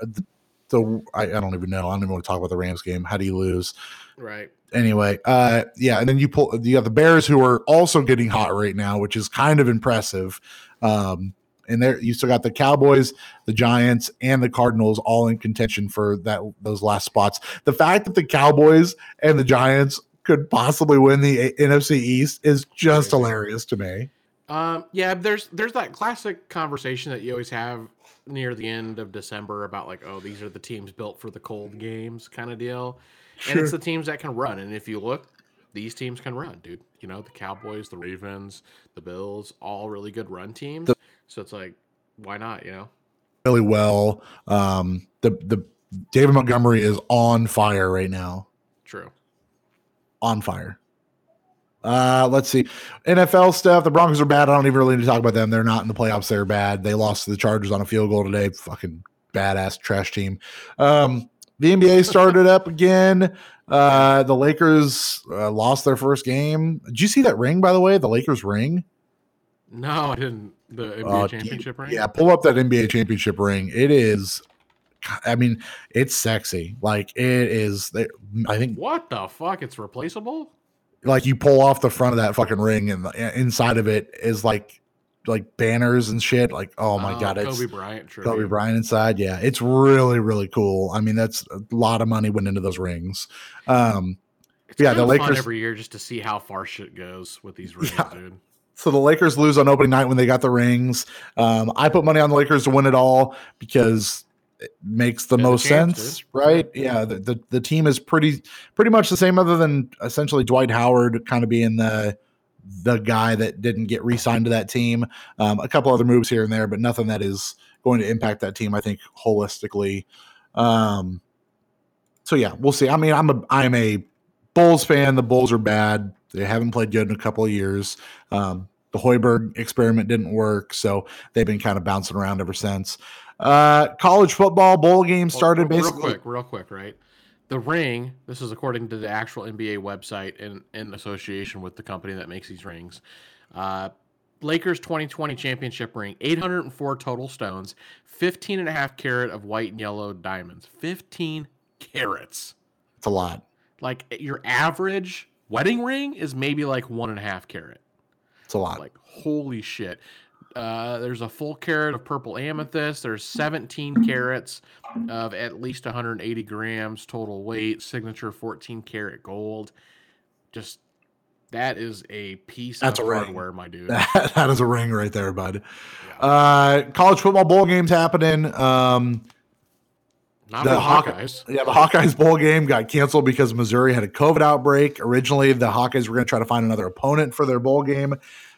the, I, I don't even know. I don't even want to talk about the Rams game. How do you lose? Right. anyway, uh, yeah, and then you pull you got the Bears who are also getting hot right now, which is kind of impressive. Um, and there you still got the Cowboys, the Giants, and the Cardinals all in contention for that those last spots. The fact that the Cowboys and the Giants could possibly win the NFC East is just hilarious to me. Um, yeah, there's there's that classic conversation that you always have near the end of December about like, oh, these are the teams built for the cold games kind of deal. And it's the teams that can run. And if you look, these teams can run, dude. You know, the Cowboys, the Ravens, the Bills, all really good run teams. The- so it's like, why not, you know? really well. Um, the the David Montgomery is on fire right now. True. on fire. Uh, let's see. NFL stuff. The Broncos are bad. I don't even really need to talk about them. They're not in the playoffs. They're bad. They lost to the Chargers on a field goal today. Fucking badass trash team. Um, the NBA started up again. Uh, the Lakers uh, lost their first game. Did you see that ring, by the way? The Lakers ring. No, I didn't. The NBA uh, championship ring. Yeah, pull up that NBA championship ring. It is. I mean, it's sexy. Like it is. I think. What the fuck? It's replaceable. Like you pull off the front of that fucking ring, and the, inside of it is like like banners and shit. Like, oh my oh, god, it's Kobe Bryant. Tribute. Kobe Bryant inside. Yeah, it's really really cool. I mean, that's a lot of money went into those rings. Um, it's yeah, the Lakers every year just to see how far shit goes with these rings, yeah. dude. So the Lakers lose on opening night when they got the rings. Um, I put money on the Lakers to win it all because makes the yeah, most the sense, right? Yeah, the, the, the team is pretty pretty much the same, other than essentially Dwight Howard kind of being the the guy that didn't get re-signed to that team. Um, a couple other moves here and there, but nothing that is going to impact that team. I think holistically. Um, so yeah, we'll see. I mean, I'm a I'm a Bulls fan. The Bulls are bad. They haven't played good in a couple of years. Um, the Hoiberg experiment didn't work, so they've been kind of bouncing around ever since. Uh, college football bowl game started well, real, basically. Real quick, real quick, right? The ring, this is according to the actual NBA website in, in association with the company that makes these rings. Uh, Lakers 2020 championship ring, 804 total stones, 15 and a half carat of white and yellow diamonds. 15 carats. It's a lot. Like your average wedding ring is maybe like one and a half carat. It's a lot. Like holy shit. Uh, there's a full carat of purple amethyst. There's 17 carats of at least 180 grams total weight. Signature 14 karat gold. Just that is a piece That's of a hardware, ring. my dude. That, that is a ring right there, bud. Yeah. Uh, college football bowl games happening. Um, Not the Hawkeyes. Yeah, the Hawkeyes bowl game got canceled because Missouri had a COVID outbreak. Originally, the Hawkeyes were going to try to find another opponent for their bowl game.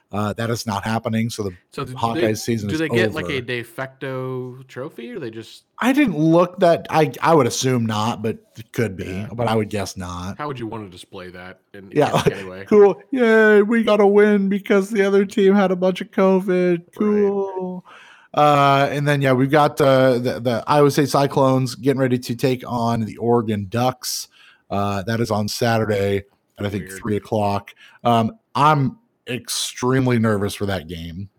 Uh, that is not happening. So the so Hawkeyes they, season. Do they get over. like a de facto trophy, or they just? I didn't look that. I I would assume not, but it could be. Yeah. But I would guess not. How would you want to display that? In, yeah. Anyway, cool. Yay! We got to win because the other team had a bunch of COVID. Cool. Right. Uh, and then yeah, we've got uh, the the Iowa State Cyclones getting ready to take on the Oregon Ducks. Uh, that is on Saturday at I think Weird. three o'clock. Um, I'm extremely nervous for that game.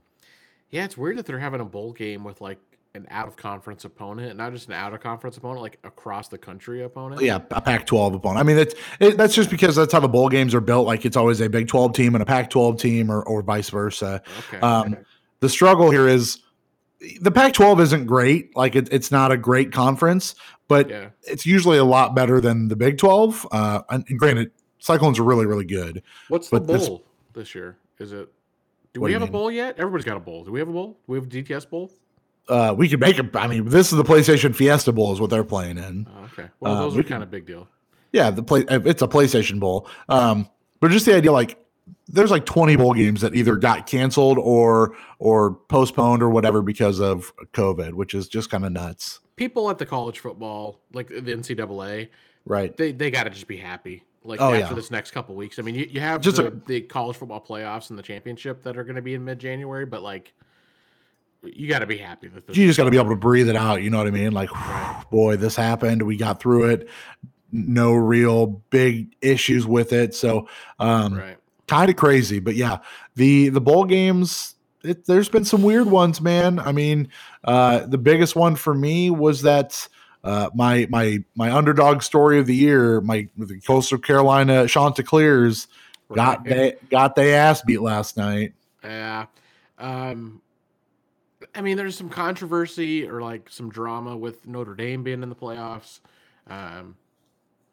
Yeah, it's weird that they're having a bowl game with like an out of conference opponent, not just an out of conference opponent, like across the country opponent. Yeah, a Pac 12 opponent. I mean, that's it, that's just because that's how the bowl games are built. Like it's always a Big 12 team and a Pac 12 team, or, or vice versa. Okay. Um, okay. The struggle here is the Pac 12 isn't great. Like it, it's not a great conference, but yeah. it's usually a lot better than the Big 12. Uh, and, and granted, Cyclones are really, really good. What's the bowl? this year? Is it? Do what we do have mean? a bowl yet? Everybody's got a bowl. Do we have a bowl? Do we have a DTS bowl? Uh, we could make it. I mean, this is the PlayStation Fiesta Bowl, is what they're playing in. Oh, okay. Well, uh, those uh, are kind of big deal. Yeah, the play. It's a PlayStation Bowl. Um, but just the idea, like, there's like 20 bowl games that either got canceled or or postponed or whatever because of COVID, which is just kind of nuts. People at the college football, like the NCAA, right? They they got to just be happy like oh, after yeah. this next couple weeks. I mean, you, you have just the, a, the college football playoffs and the championship that are going to be in mid January, but like you got to be happy that you just got to be able to breathe it out. You know what I mean? Like, right. boy, this happened. We got through it. No real big issues with it. So, um, right. kind of crazy, but yeah, the the bowl games. It, there's been some weird ones, man. I mean, uh, the biggest one for me was that uh, my my my underdog story of the year, my the Coastal Carolina Chanticleers right. got they got they ass beat last night. Yeah. Um, I mean, there's some controversy or like some drama with Notre Dame being in the playoffs. Um,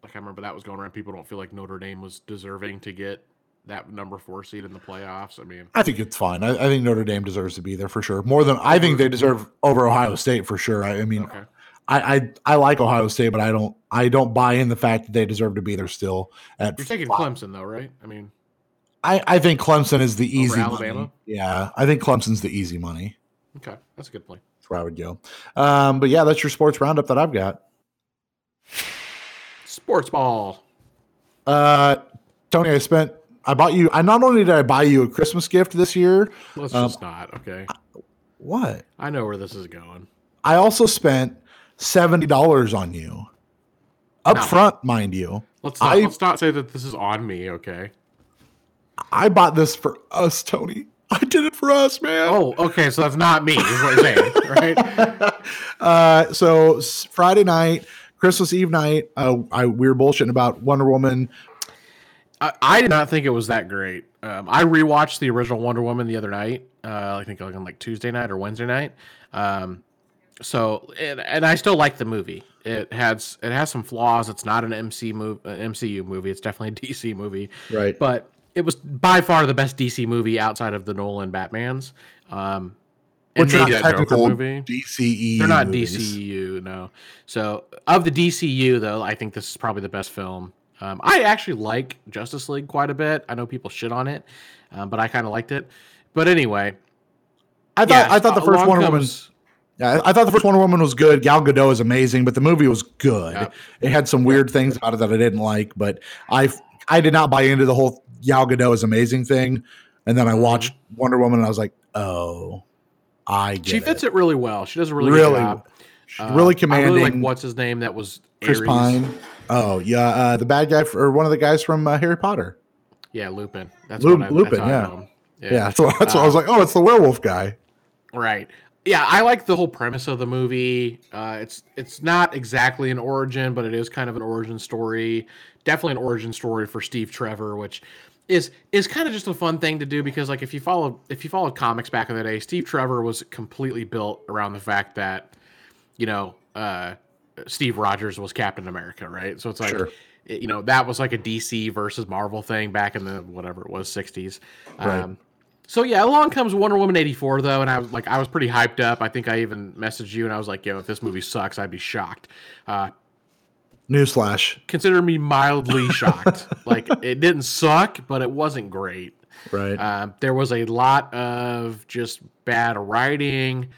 like I remember that was going around. People don't feel like Notre Dame was deserving to get that number four seed in the playoffs. I mean, I think it's fine. I, I think Notre Dame deserves to be there for sure. More than I think they deserve over Ohio State for sure. I, I mean, okay. I, I, I like Ohio State, but I don't I don't buy in the fact that they deserve to be there still. At You're taking five. Clemson though, right? I mean, I I think Clemson is the easy Alabama. Money. Yeah, I think Clemson's the easy money. Okay, that's a good point. That's where I would go. Um, but yeah, that's your sports roundup that I've got. Sports ball. Uh, Tony, I spent. I bought you. I not only did I buy you a Christmas gift this year. Let's um, just not. Okay. What? I know where this is going. I also spent seventy dollars on you. up no. front, mind you. Let's not, I, let's not say that this is on me, okay? I bought this for us, Tony. I did it for us, man. Oh, okay. So that's not me, is what you're saying, right? Uh, so Friday night, Christmas Eve night, uh, I we were bullshitting about Wonder Woman. I, I did not think it was that great. Um, I rewatched the original Wonder Woman the other night. Uh, I think like on like Tuesday night or Wednesday night. Um, so and, and I still like the movie. It has it has some flaws. It's not an MC move, an MCU movie. It's definitely a DC movie. Right. But it was by far the best DC movie outside of the Nolan Batman's. Um, which are not technical movie. DCEU. They're not movies. DCEU, no. So of the DCU though, I think this is probably the best film. Um, I actually like Justice League quite a bit. I know people shit on it, um, but I kind of liked it. But anyway, I thought yeah, I thought the first Wonder comes, Woman. Yeah, I thought the first Wonder Woman was good. Gal Gadot is amazing, but the movie was good. Yep. It had some weird things about it that I didn't like, but I I did not buy into the whole Gal Gadot is amazing thing. And then I mm-hmm. watched Wonder Woman and I was like, oh, I She fits it. it really well. She does a really, really good job. Uh, really commanding. Really like what's his name? That was Chris Ares. Pine. Oh yeah, uh, the bad guy for, or one of the guys from uh, Harry Potter. Yeah, Lupin. That's Lu- I, Lupin. That's yeah. yeah. yeah, That's, what, that's what I was like. Oh, it's the werewolf guy. Right. Yeah, I like the whole premise of the movie. Uh, it's it's not exactly an origin, but it is kind of an origin story. Definitely an origin story for Steve Trevor, which is is kind of just a fun thing to do because like if you follow if you followed comics back in the day, Steve Trevor was completely built around the fact that you know uh, Steve Rogers was Captain America, right? So it's like sure. you know that was like a DC versus Marvel thing back in the whatever it was 60s. Right. Um, so yeah, along comes Wonder Woman eighty four though, and I was like, I was pretty hyped up. I think I even messaged you, and I was like, yo, if this movie sucks, I'd be shocked. Uh, Newsflash. Consider me mildly shocked. like it didn't suck, but it wasn't great. Right. Uh, there was a lot of just bad writing.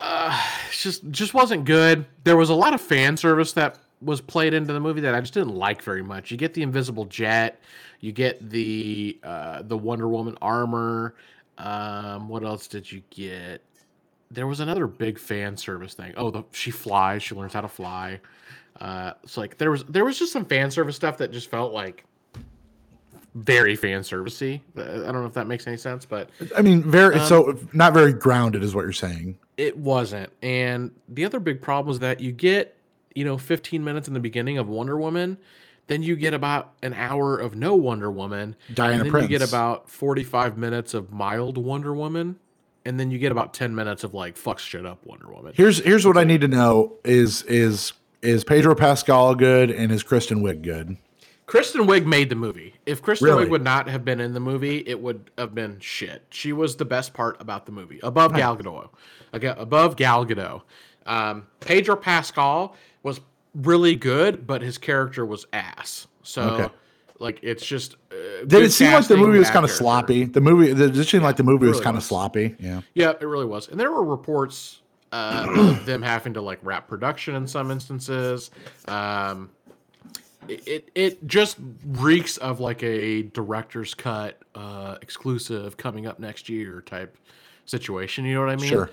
Uh, just just wasn't good. There was a lot of fan service that was played into the movie that I just didn't like very much. You get the invisible jet, you get the uh, the Wonder Woman armor. Um, what else did you get? There was another big fan service thing. Oh, the she flies. She learns how to fly. Uh, it's like there was there was just some fan service stuff that just felt like very fan servicey. Uh, I don't know if that makes any sense, but I mean, very um, so not very grounded is what you're saying. It wasn't. And the other big problem is that you get you know 15 minutes in the beginning of Wonder Woman, then you get about an hour of no Wonder Woman, Diana and then Prince. you get about 45 minutes of mild Wonder Woman, and then you get about 10 minutes of like fuck shit up Wonder Woman. Here's here's what I need to know is is is Pedro Pascal good and is Kristen Wiig good? Kristen Wiig made the movie. If Kristen really? Wiig would not have been in the movie, it would have been shit. She was the best part about the movie, above Gal Gadot. Above Gal Gadot. Um, Pedro Pascal really good, but his character was ass. So, okay. like, it's just. Uh, Did it seem like the movie was kind of sloppy? The movie, did it seem like the movie really was kind of sloppy? Yeah. Yeah, it really was. And there were reports uh, them having to like wrap production in some instances. Um, it, it, it just reeks of like a director's cut uh, exclusive coming up next year type situation. You know what I mean? Sure.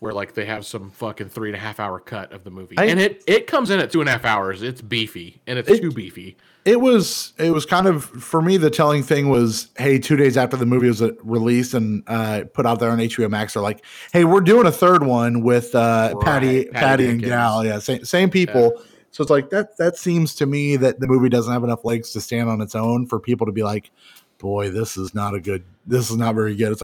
Where like they have some fucking three and a half hour cut of the movie, I, and it it comes in at two and a half hours. It's beefy, and it's it, too beefy. It was it was kind of for me the telling thing was hey two days after the movie was uh, released and uh, put out there on HBO Max they're like hey we're doing a third one with uh, right. Patty Patty, Patty and Gal. Yeah same same people. Yeah. so it's like that that seems to me that the movie doesn't have enough legs to stand on its own for people to be like boy this is not a good this is not very good. It's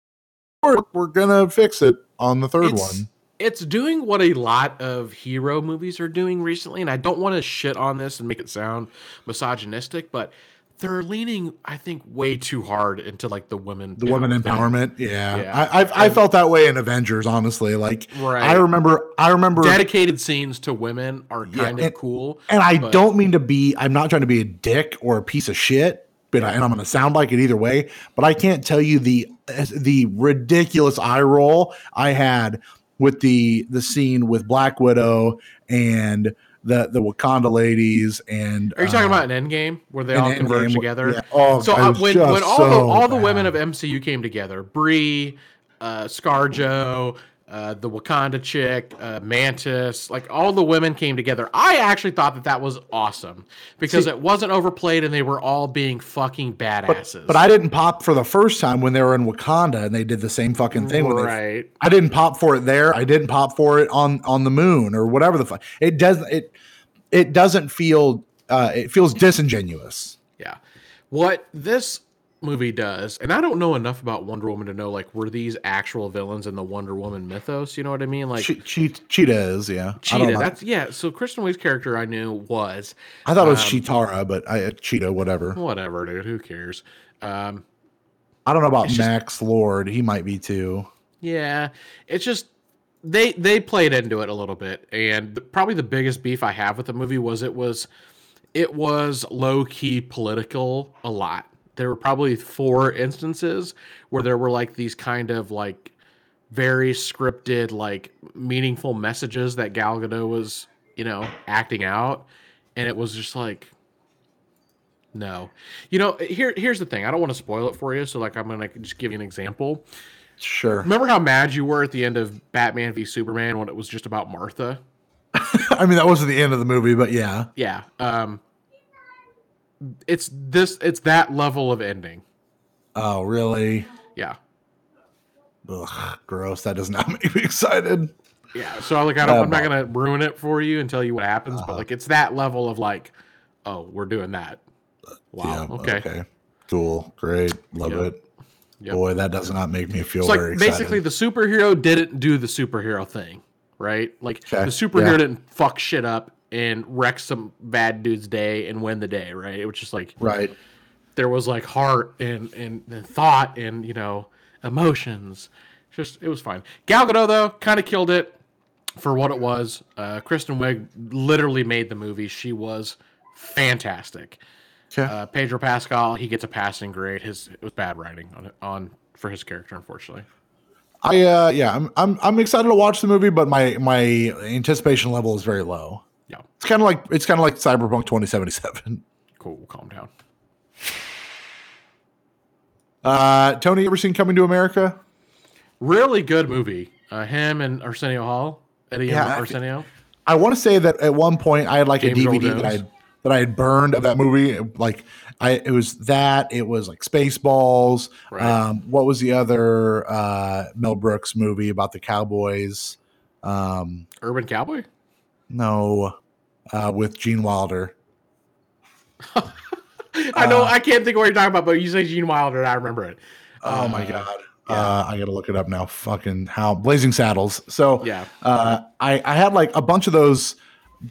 like, we're, we're gonna fix it on the third it's, one it's doing what a lot of hero movies are doing recently, and I don't want to shit on this and make it sound misogynistic, but they're leaning, I think, way too hard into like the women, the women empowerment. Yeah, yeah. I, I, I felt that way in Avengers, honestly. Like, right. I remember, I remember dedicated scenes to women are kind yeah, of and, cool. And I but... don't mean to be, I'm not trying to be a dick or a piece of shit, and I'm going to sound like it either way. But I can't tell you the the ridiculous eye roll I had with the the scene with Black Widow and the the Wakanda ladies and are you talking uh, about an Endgame where they all converge together? Yeah. Oh, so uh, when when all so the all the women of MCU came together, Brie, uh, ScarJo, uh, the Wakanda chick, uh, Mantis, like all the women came together. I actually thought that that was awesome because See, it wasn't overplayed and they were all being fucking badasses. But, but, I didn't pop for the first time when they were in Wakanda and they did the same fucking thing. Right. They, I didn't pop for it there. I didn't pop for it on on the moon or whatever the fuck. It doesn't. It it doesn't feel. Uh, it feels disingenuous. Yeah. What this movie does, and I don't know enough about Wonder Woman to know like were these actual villains in the Wonder Woman mythos? You know what I mean? Like che- Cheetah is, yeah. Cheetah. That's yeah. So Kristen Wiig's character I knew was. I thought it was um, Cheetara, but I Cheetah, whatever. Whatever, dude. Who cares? Um, I don't know about Max just, Lord. He might be too. Yeah, it's just they they played into it a little bit, and probably the biggest beef I have with the movie was it was it was low key political a lot there were probably four instances where there were like these kind of like very scripted, like meaningful messages that Gal Gadot was, you know, acting out, and it was just like, no, you know. Here, here's the thing. I don't want to spoil it for you, so like I'm gonna just give you an example. Sure. Remember how mad you were at the end of Batman v Superman when it was just about Martha? I mean, that wasn't the end of the movie, but yeah. Yeah. Um, it's this it's that level of ending. Oh, really? Yeah. Ugh, gross. That does not make me excited. Yeah. So like I don't, uh, I'm not gonna ruin it for you and tell you what happens, uh, but uh-huh. like it's that level of like, oh, we're doing that. Wow. Yeah, okay. okay. Cool. Great. Love yep. it. Yep. Boy, that does not make me feel very like, Basically, the superhero didn't do the superhero thing, right? Like okay. the superhero yeah. didn't fuck shit up and wreck some bad dude's day and win the day, right? It was just like right. There was like heart and and, and thought and you know emotions. Just it was fine. Gal Gadot though kind of killed it for what it was. Uh, Kristen Wiig literally made the movie. She was fantastic. Okay. Uh, Pedro Pascal he gets a passing grade. His it was bad writing on on for his character, unfortunately. I uh yeah, I'm I'm I'm excited to watch the movie, but my my anticipation level is very low. It's kind of like it's kind of like Cyberpunk 2077. Cool. Calm down. Uh, Tony, ever seen Coming to America? Really good movie. Uh, him and Arsenio Hall, Eddie yeah, and Arsenio. I, I want to say that at one point I had like James a DVD that I that I had burned of that movie. Like I, it was that. It was like Spaceballs. Right. Um, what was the other uh, Mel Brooks movie about the Cowboys? Um, Urban Cowboy. No, uh, with Gene Wilder. I know uh, I can't think of what you're talking about, but you say Gene Wilder, and I remember it. Oh uh, my god. Yeah. Uh, I gotta look it up now. Fucking how Blazing Saddles. So yeah, uh, I I had like a bunch of those,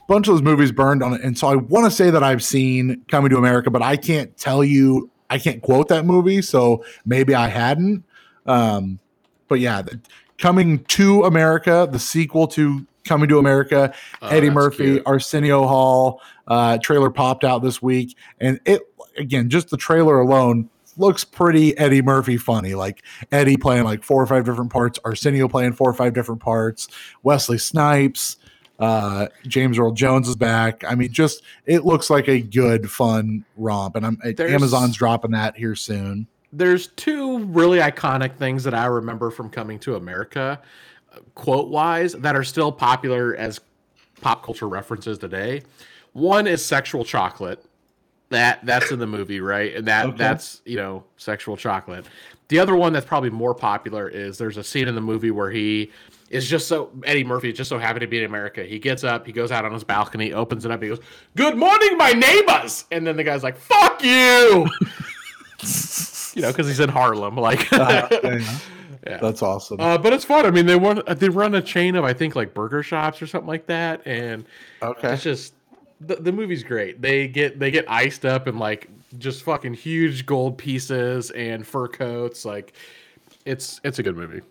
bunch of those movies burned on it, and so I want to say that I've seen Coming to America, but I can't tell you. I can't quote that movie, so maybe I hadn't. Um, but yeah, the, Coming to America, the sequel to Coming to America, oh, Eddie Murphy, cute. Arsenio Hall. Uh, trailer popped out this week, and it again just the trailer alone looks pretty Eddie Murphy funny. Like Eddie playing like four or five different parts, Arsenio playing four or five different parts, Wesley Snipes, uh, James Earl Jones is back. I mean, just it looks like a good, fun romp, and I'm There's, Amazon's dropping that here soon. There's two really iconic things that I remember from Coming to America quote wise that are still popular as pop culture references today. One is sexual chocolate. That that's in the movie, right? And that okay. that's you know sexual chocolate. The other one that's probably more popular is there's a scene in the movie where he is just so Eddie Murphy is just so happy to be in America. He gets up, he goes out on his balcony, opens it up, he goes, "Good morning, my neighbors," and then the guy's like, "Fuck you," you know, because he's in Harlem, like. uh, yeah. That's awesome. Uh, but it's fun. I mean, they run they run a chain of I think like burger shops or something like that, and okay, it's just the, the movie's great. They get they get iced up in like just fucking huge gold pieces and fur coats. Like it's it's a good movie.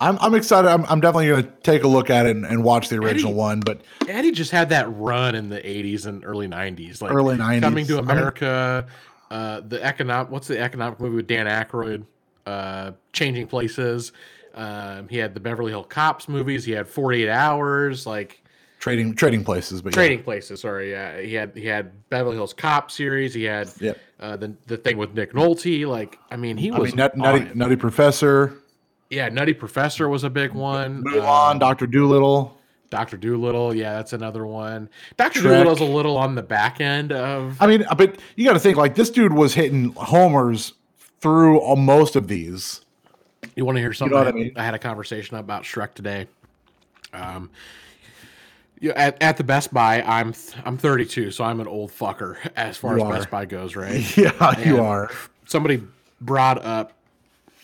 I'm I'm excited. I'm, I'm definitely going to take a look at it and, and watch the original Eddie, one. But Eddie just had that run in the 80s and early 90s, like early 90s, coming to America. I mean, uh, the economic what's the economic movie with Dan Aykroyd? Uh, Changing Places. Um, he had the Beverly Hill Cops movies. He had 48 Hours, like trading trading places, but trading yeah. places. Sorry, yeah. He had he had Beverly Hills Cop series. He had yep. uh, the the thing with Nick Nolte. Like, I mean, he was I mean, nut, nutty, nutty Professor. Yeah, Nutty Professor was a big one. Mulan, um, Doctor Dolittle. Doctor Dolittle, yeah, that's another one. Doctor Dolittle's a little on the back end of. I mean, but you got to think like this dude was hitting homers through most of these. You want to hear something? You know I, mean? I, had a conversation about Shrek today. Um, you at, at the Best Buy, I'm th- I'm 32, so I'm an old fucker as far you as are. Best Buy goes, right? yeah, and you are. Somebody brought up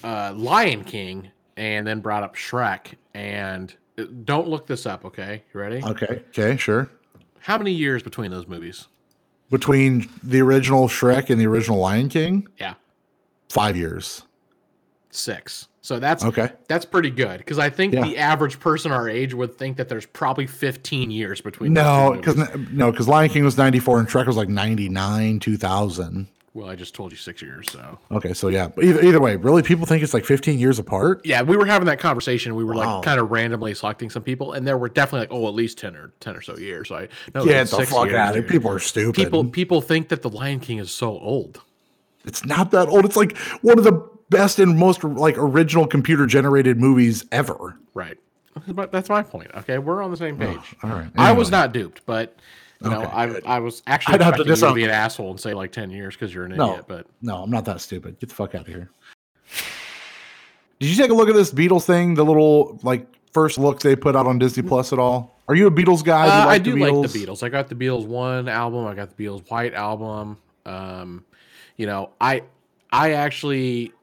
uh, Lion King and then brought up Shrek, and uh, don't look this up, okay? You ready? Okay. Okay. Sure. How many years between those movies? Between the original Shrek and the original Lion King? Yeah. Five years. Six. So that's okay. That's pretty good because I think yeah. the average person our age would think that there's probably 15 years between. No, because no, because Lion King was 94 and Shrek was like 99, 2000. Well, I just told you six years, so okay. So yeah, but either either way, really, people think it's like 15 years apart. Yeah, we were having that conversation. We were wow. like kind of randomly selecting some people, and there were definitely like oh, at least 10 or 10 or so years. So I no, yeah, the fuck out of People are stupid. People people think that the Lion King is so old. It's not that old. It's like one of the best and most like original computer generated movies ever. Right. But that's my point. Okay, we're on the same page. Oh, all right. Anyway. I was not duped, but you know, I I was actually I'd have to, to be an asshole and say like ten years because you're an no, idiot. But no, I'm not that stupid. Get the fuck out of here. Did you take a look at this Beatles thing? The little like first look they put out on Disney Plus at all? Are you a Beatles guy? Do uh, like I do like the Beatles. I got the Beatles one album. I got the Beatles White album. Um, you know, I I actually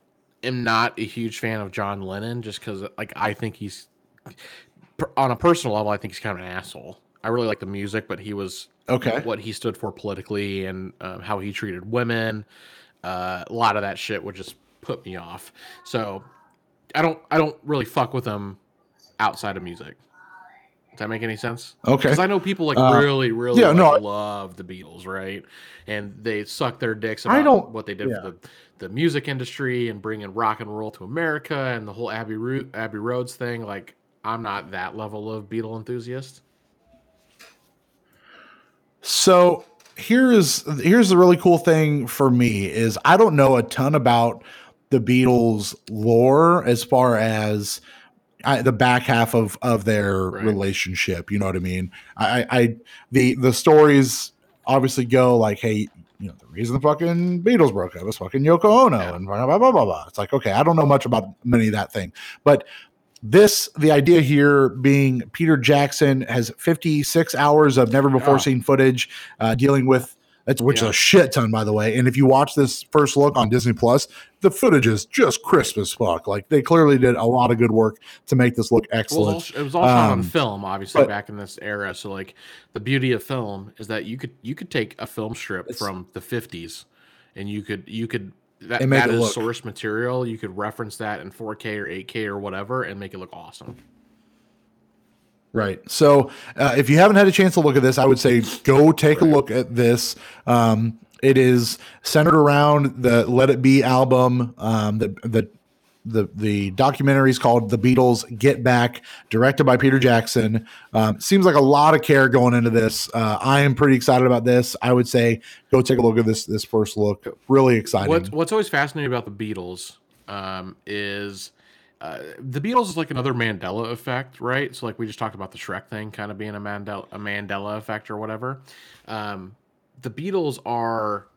am not a huge fan of John Lennon just because like I think he's on a personal level. I think he's kind of an asshole. I really like the music, but he was okay. What he stood for politically and um, how he treated women, uh, a lot of that shit would just put me off. So I don't I don't really fuck with him outside of music. Does that make any sense? Okay. Because I know people like uh, really, really yeah, like, no, love the Beatles, right? And they suck their dicks about I don't, what they did yeah. for the, the music industry and bringing rock and roll to America and the whole Abbey, Ro- Abbey Roads thing. Like, I'm not that level of Beatle enthusiast. So here's here's the really cool thing for me is I don't know a ton about the Beatles lore as far as I, the back half of of their right. relationship. You know what I mean? I, I the the stories obviously go like, hey, you know, the reason the fucking Beatles broke up was fucking Yoko Ono yeah. and blah, blah blah blah blah. It's like, okay, I don't know much about many of that thing, but this the idea here being Peter Jackson has 56 hours of never before seen footage uh, dealing with that's which yeah. is a shit ton by the way and if you watch this first look on disney plus the footage is just crisp as fuck like they clearly did a lot of good work to make this look excellent well, it was all shot um, on film obviously but, back in this era so like the beauty of film is that you could you could take a film strip from the 50s and you could you could that, that is look. source material. You could reference that in 4K or 8K or whatever and make it look awesome. Right. So uh, if you haven't had a chance to look at this, I would say go take right. a look at this. Um, it is centered around the Let It Be album, um, the the the the documentary is called "The Beatles Get Back," directed by Peter Jackson. Um, seems like a lot of care going into this. Uh, I am pretty excited about this. I would say go take a look at this this first look. Really exciting. What's, what's always fascinating about the Beatles um, is. Uh, the Beatles is like another Mandela effect, right? So like we just talked about the Shrek thing kind of being a Mandela a Mandela effect or whatever. Um, the Beatles are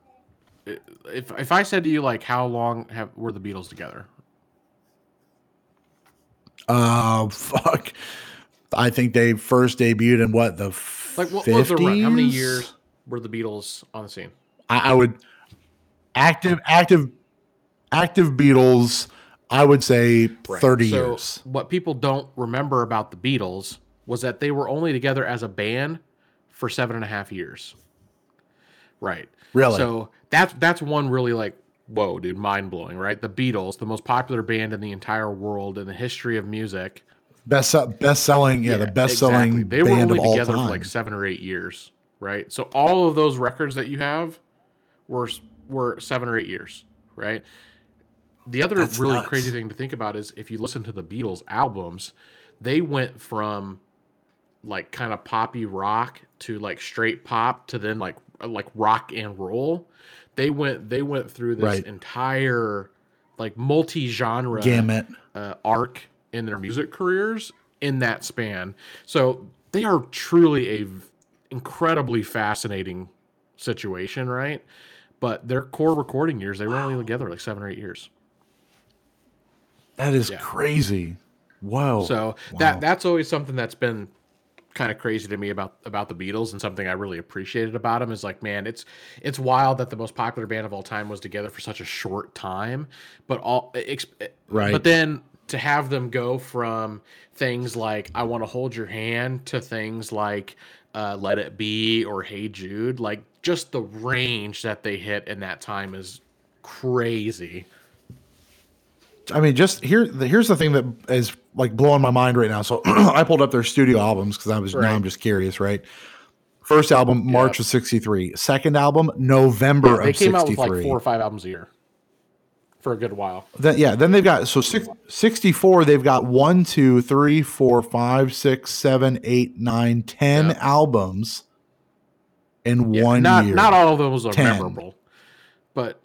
if if I said to you like how long have were the Beatles together? Uh, fuck. I think they first debuted in what the like what 50s? was the run? How many years were the Beatles on the scene? I, I would active active active Beatles. I would say right. thirty so years. What people don't remember about the Beatles was that they were only together as a band for seven and a half years. Right. Really. So that's that's one really like whoa, dude, mind blowing, right? The Beatles, the most popular band in the entire world in the history of music. Best best selling, yeah, yeah, the best selling. Exactly. They were only together for like seven or eight years, right? So all of those records that you have were were seven or eight years, right? The other That's really nuts. crazy thing to think about is if you listen to the Beatles albums, they went from like kind of poppy rock to like straight pop to then like like rock and roll they went they went through this right. entire like multi-genre gamut uh, arc in their music careers in that span. So they are truly a incredibly fascinating situation, right? But their core recording years, they were only together like seven or eight years. That is yeah. crazy. Wow. So wow. that that's always something that's been kind of crazy to me about about the Beatles and something I really appreciated about them is like man it's it's wild that the most popular band of all time was together for such a short time but all right but then to have them go from things like I want to hold your hand to things like uh, Let It Be or Hey Jude, like just the range that they hit in that time is crazy. I mean, just here. Here's the thing that is like blowing my mind right now. So I pulled up their studio albums because I was right. now I'm just curious, right? First album, March yeah. of '63. Second album, November yeah, they of came 63. out with like four or five albums a year for a good while. Then yeah, then they've got so six, 64, they've got one, two, three, four, five, six, seven, eight, nine, ten yeah. albums in yeah, one not, year. Not all of those are 10. memorable, but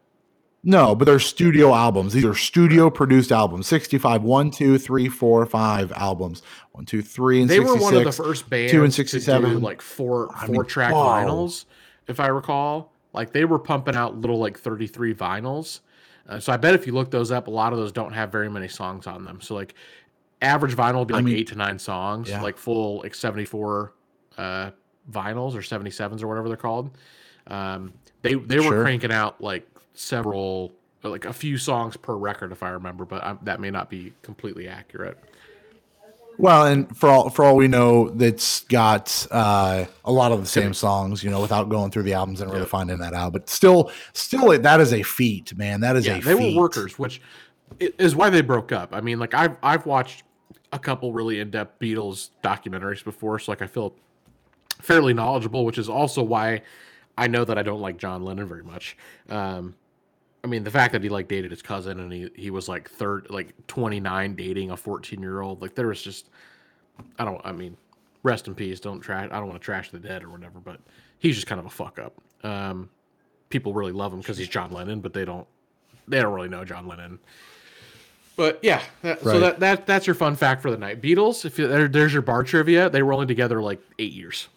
no, but they're studio albums. These are studio produced albums. 65, one, two, three, four, five albums. One, two, three, and they were one of the first bands two and 67. like four I four mean, track whoa. vinyls, if I recall. Like they were pumping out little like 33 vinyls uh, so I bet if you look those up, a lot of those don't have very many songs on them. So like average vinyl will be like I mean, eight to nine songs, yeah. like full like 74 uh, vinyls or 77s or whatever they're called. Um, they they were cranking out like several like a few songs per record if I remember, but I'm, that may not be completely accurate. Well, and for all for all we know, that's got uh, a lot of the same songs, you know, without going through the albums and really yeah. finding that out. But still, still, that is a feat, man. That is yeah, a they feat. were workers, which is why they broke up. I mean, like I've I've watched a couple really in depth Beatles documentaries before, so like I feel fairly knowledgeable, which is also why I know that I don't like John Lennon very much. Um, I mean, the fact that he like dated his cousin and he, he was like third, like 29 dating a 14 year old, like there was just, I don't, I mean, rest in peace. Don't trash, I don't want to trash the dead or whatever, but he's just kind of a fuck up. Um, people really love him because he's John Lennon, but they don't, they don't really know John Lennon. But yeah, that, right. so that, that that's your fun fact for the night. Beatles, if you, there, there's your bar trivia, they were only together like eight years.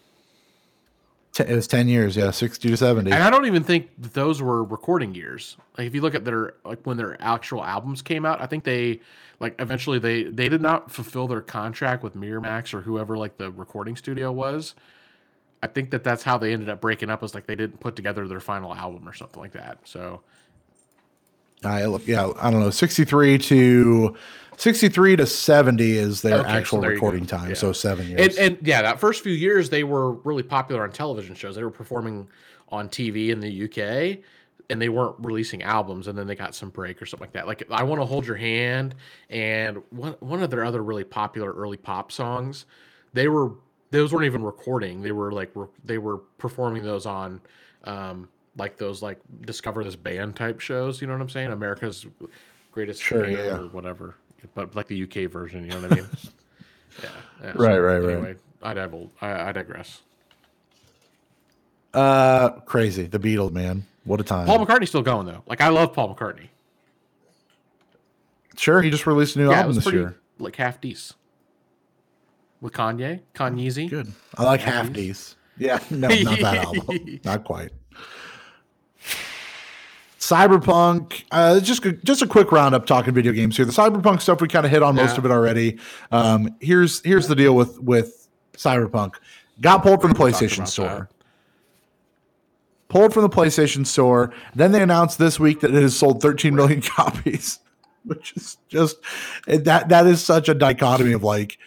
It was ten years, yeah, sixty to seventy. And I don't even think those were recording years. Like if you look at their like when their actual albums came out, I think they like eventually they they did not fulfill their contract with Miramax or whoever like the recording studio was. I think that that's how they ended up breaking up. Was like they didn't put together their final album or something like that. So, I look, yeah, I don't know, sixty three to 63 to 70 is their okay, actual so recording time. Yeah. So seven years. And, and, yeah, that first few years, they were really popular on television shows. They were performing on TV in the UK and they weren't releasing albums. And then they got some break or something like that. Like I Want to Hold Your Hand and one, one of their other really popular early pop songs, they were, those weren't even recording. They were like, they were performing those on, um, like those like discover this band type shows. You know what I'm saying? America's greatest sure, band yeah. or whatever but like the UK version. You know what I mean? yeah, yeah. Right, so, right, anyway, right. I divulge. I, I digress. Uh, crazy. The Beatles, man. What a time. Paul McCartney's still going though. Like I love Paul McCartney. Sure, he just released a new yeah, album this pretty, year. Like half decent. With Kanye, Kanyezy. Good. I like half, half decent. Yeah, no, not that album. Not quite. Cyberpunk, uh, just just a quick roundup talking video games here. The Cyberpunk stuff we kind of hit on yeah. most of it already. Um, here's here's the deal with with Cyberpunk. Got pulled from the PlayStation Store. That. Pulled from the PlayStation Store. Then they announced this week that it has sold 13 million copies, which is just that that is such a dichotomy of like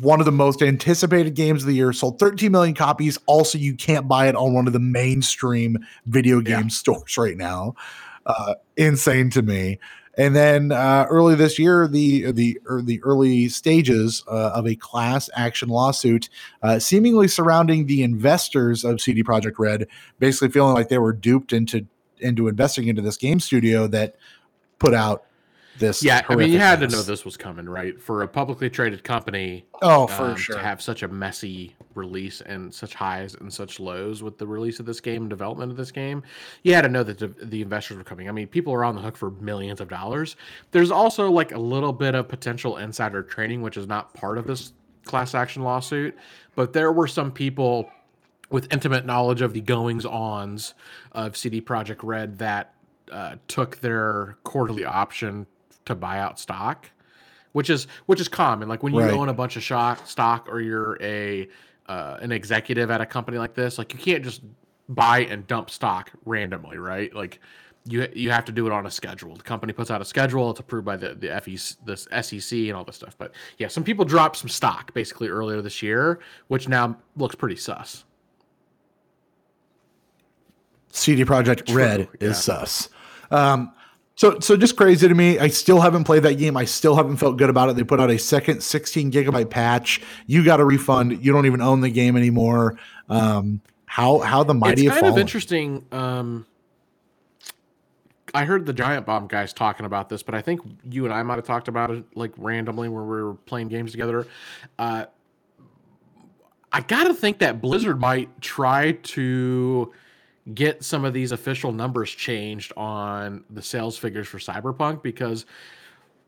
one of the most anticipated games of the year, sold 13 million copies. Also, you can't buy it on one of the mainstream video game yeah. stores right now. Uh, insane to me. And then uh, early this year, the the er, the early stages uh, of a class action lawsuit, uh, seemingly surrounding the investors of CD Projekt Red, basically feeling like they were duped into into investing into this game studio that put out this. Yeah, I mean, you had to know this was coming, right? For a publicly traded company, oh, for um, sure, to have such a messy release and such highs and such lows with the release of this game and development of this game, you had to know that the, the investors were coming. I mean, people are on the hook for millions of dollars. There's also like a little bit of potential insider trading, which is not part of this class action lawsuit, but there were some people with intimate knowledge of the goings ons of CD Projekt Red that uh, took their quarterly option to buy out stock, which is which is common. Like when you right. own a bunch of shock, stock or you're a uh, an executive at a company like this, like you can't just buy and dump stock randomly, right? Like you you have to do it on a schedule. The company puts out a schedule. It's approved by the the FEC, the SEC, and all this stuff. But yeah, some people dropped some stock basically earlier this year, which now looks pretty sus. CD Projekt Red True, is yeah. sus. Um, so, so just crazy to me. I still haven't played that game. I still haven't felt good about it. They put out a second 16 gigabyte patch. You got a refund. You don't even own the game anymore. Um, how how the mighty it's kind of interesting. Um, I heard the Giant Bomb guys talking about this, but I think you and I might have talked about it like randomly when we were playing games together. Uh, I gotta think that Blizzard might try to get some of these official numbers changed on the sales figures for Cyberpunk because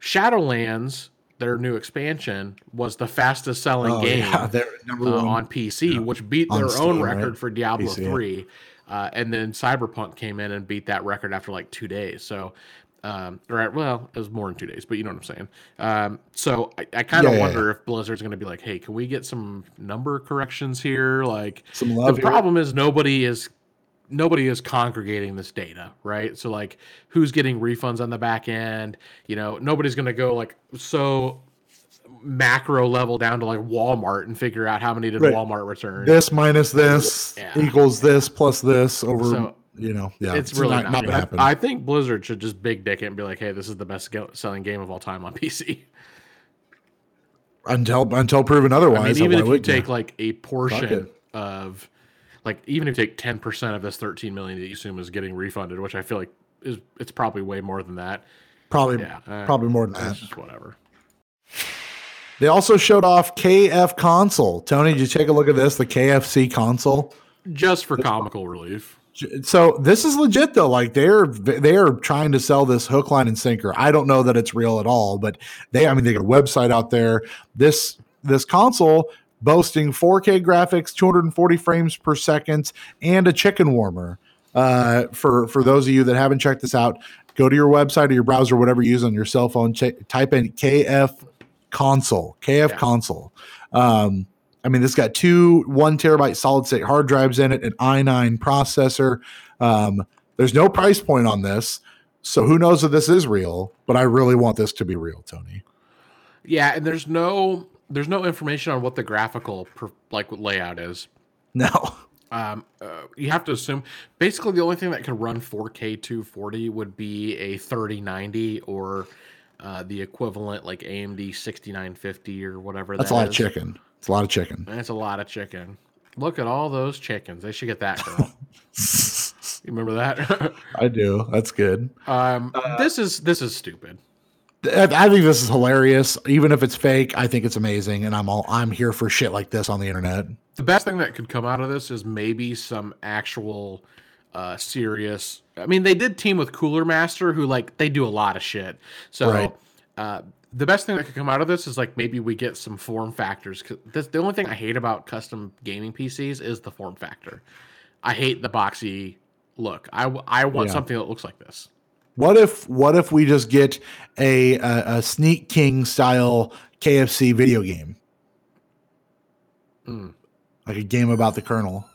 Shadowlands, their new expansion, was the fastest selling oh, game yeah, uh, on PC, yeah. which beat their Steam, own record right? for Diablo PC, 3. Uh, and then Cyberpunk came in and beat that record after like two days. So, um, right, well, it was more than two days, but you know what I'm saying. Um, so I, I kind of yeah, wonder if Blizzard's going to be like, "Hey, can we get some number corrections here?" Like, some the here. problem is nobody is nobody is congregating this data, right? So like who's getting refunds on the back end, you know, nobody's going to go like so macro level down to like Walmart and figure out how many did right. Walmart return. This minus this yeah. equals this plus this over so, you know, yeah. It's, it's really not, not, not I, I think Blizzard should just big dick it and be like, "Hey, this is the best selling game of all time on PC." Until until proven otherwise. I mean, even if you take like a portion of like even if you take 10% of this 13 million that you assume is getting refunded which i feel like is it's probably way more than that. Probably yeah uh, probably more than that. just whatever. They also showed off kf console. Tony did you take a look at this the kfc console? Just for comical relief. So this is legit though. Like they're they're trying to sell this hook line and sinker. I don't know that it's real at all but they i mean they got a website out there. This this console boasting 4K graphics, 240 frames per second, and a chicken warmer. Uh, for for those of you that haven't checked this out, go to your website or your browser, whatever you use on your cell phone. Ch- type in KF console, KF yeah. console. Um, I mean, this got two one terabyte solid state hard drives in it, an i9 processor. Um, there's no price point on this, so who knows if this is real? But I really want this to be real, Tony. Yeah, and there's no there's no information on what the graphical per, like layout is. No. Um, uh, you have to assume basically the only thing that can run 4K 240 would be a 3090 or uh, the equivalent like AMD 6950 or whatever. That's that a lot is. of chicken. It's a lot of chicken. That's a lot of chicken. Look at all those chickens. They should get that girl. you remember that? I do. That's good. Um, uh, this is this is stupid. I think this is hilarious. Even if it's fake, I think it's amazing, and I'm all I'm here for shit like this on the internet. The best thing that could come out of this is maybe some actual uh serious. I mean, they did team with Cooler Master, who like they do a lot of shit. So right. uh, the best thing that could come out of this is like maybe we get some form factors. Cause the only thing I hate about custom gaming PCs is the form factor. I hate the boxy look. I I want yeah. something that looks like this. What if what if we just get a a, a Sneak King style KFC video game, mm. like a game about the Colonel?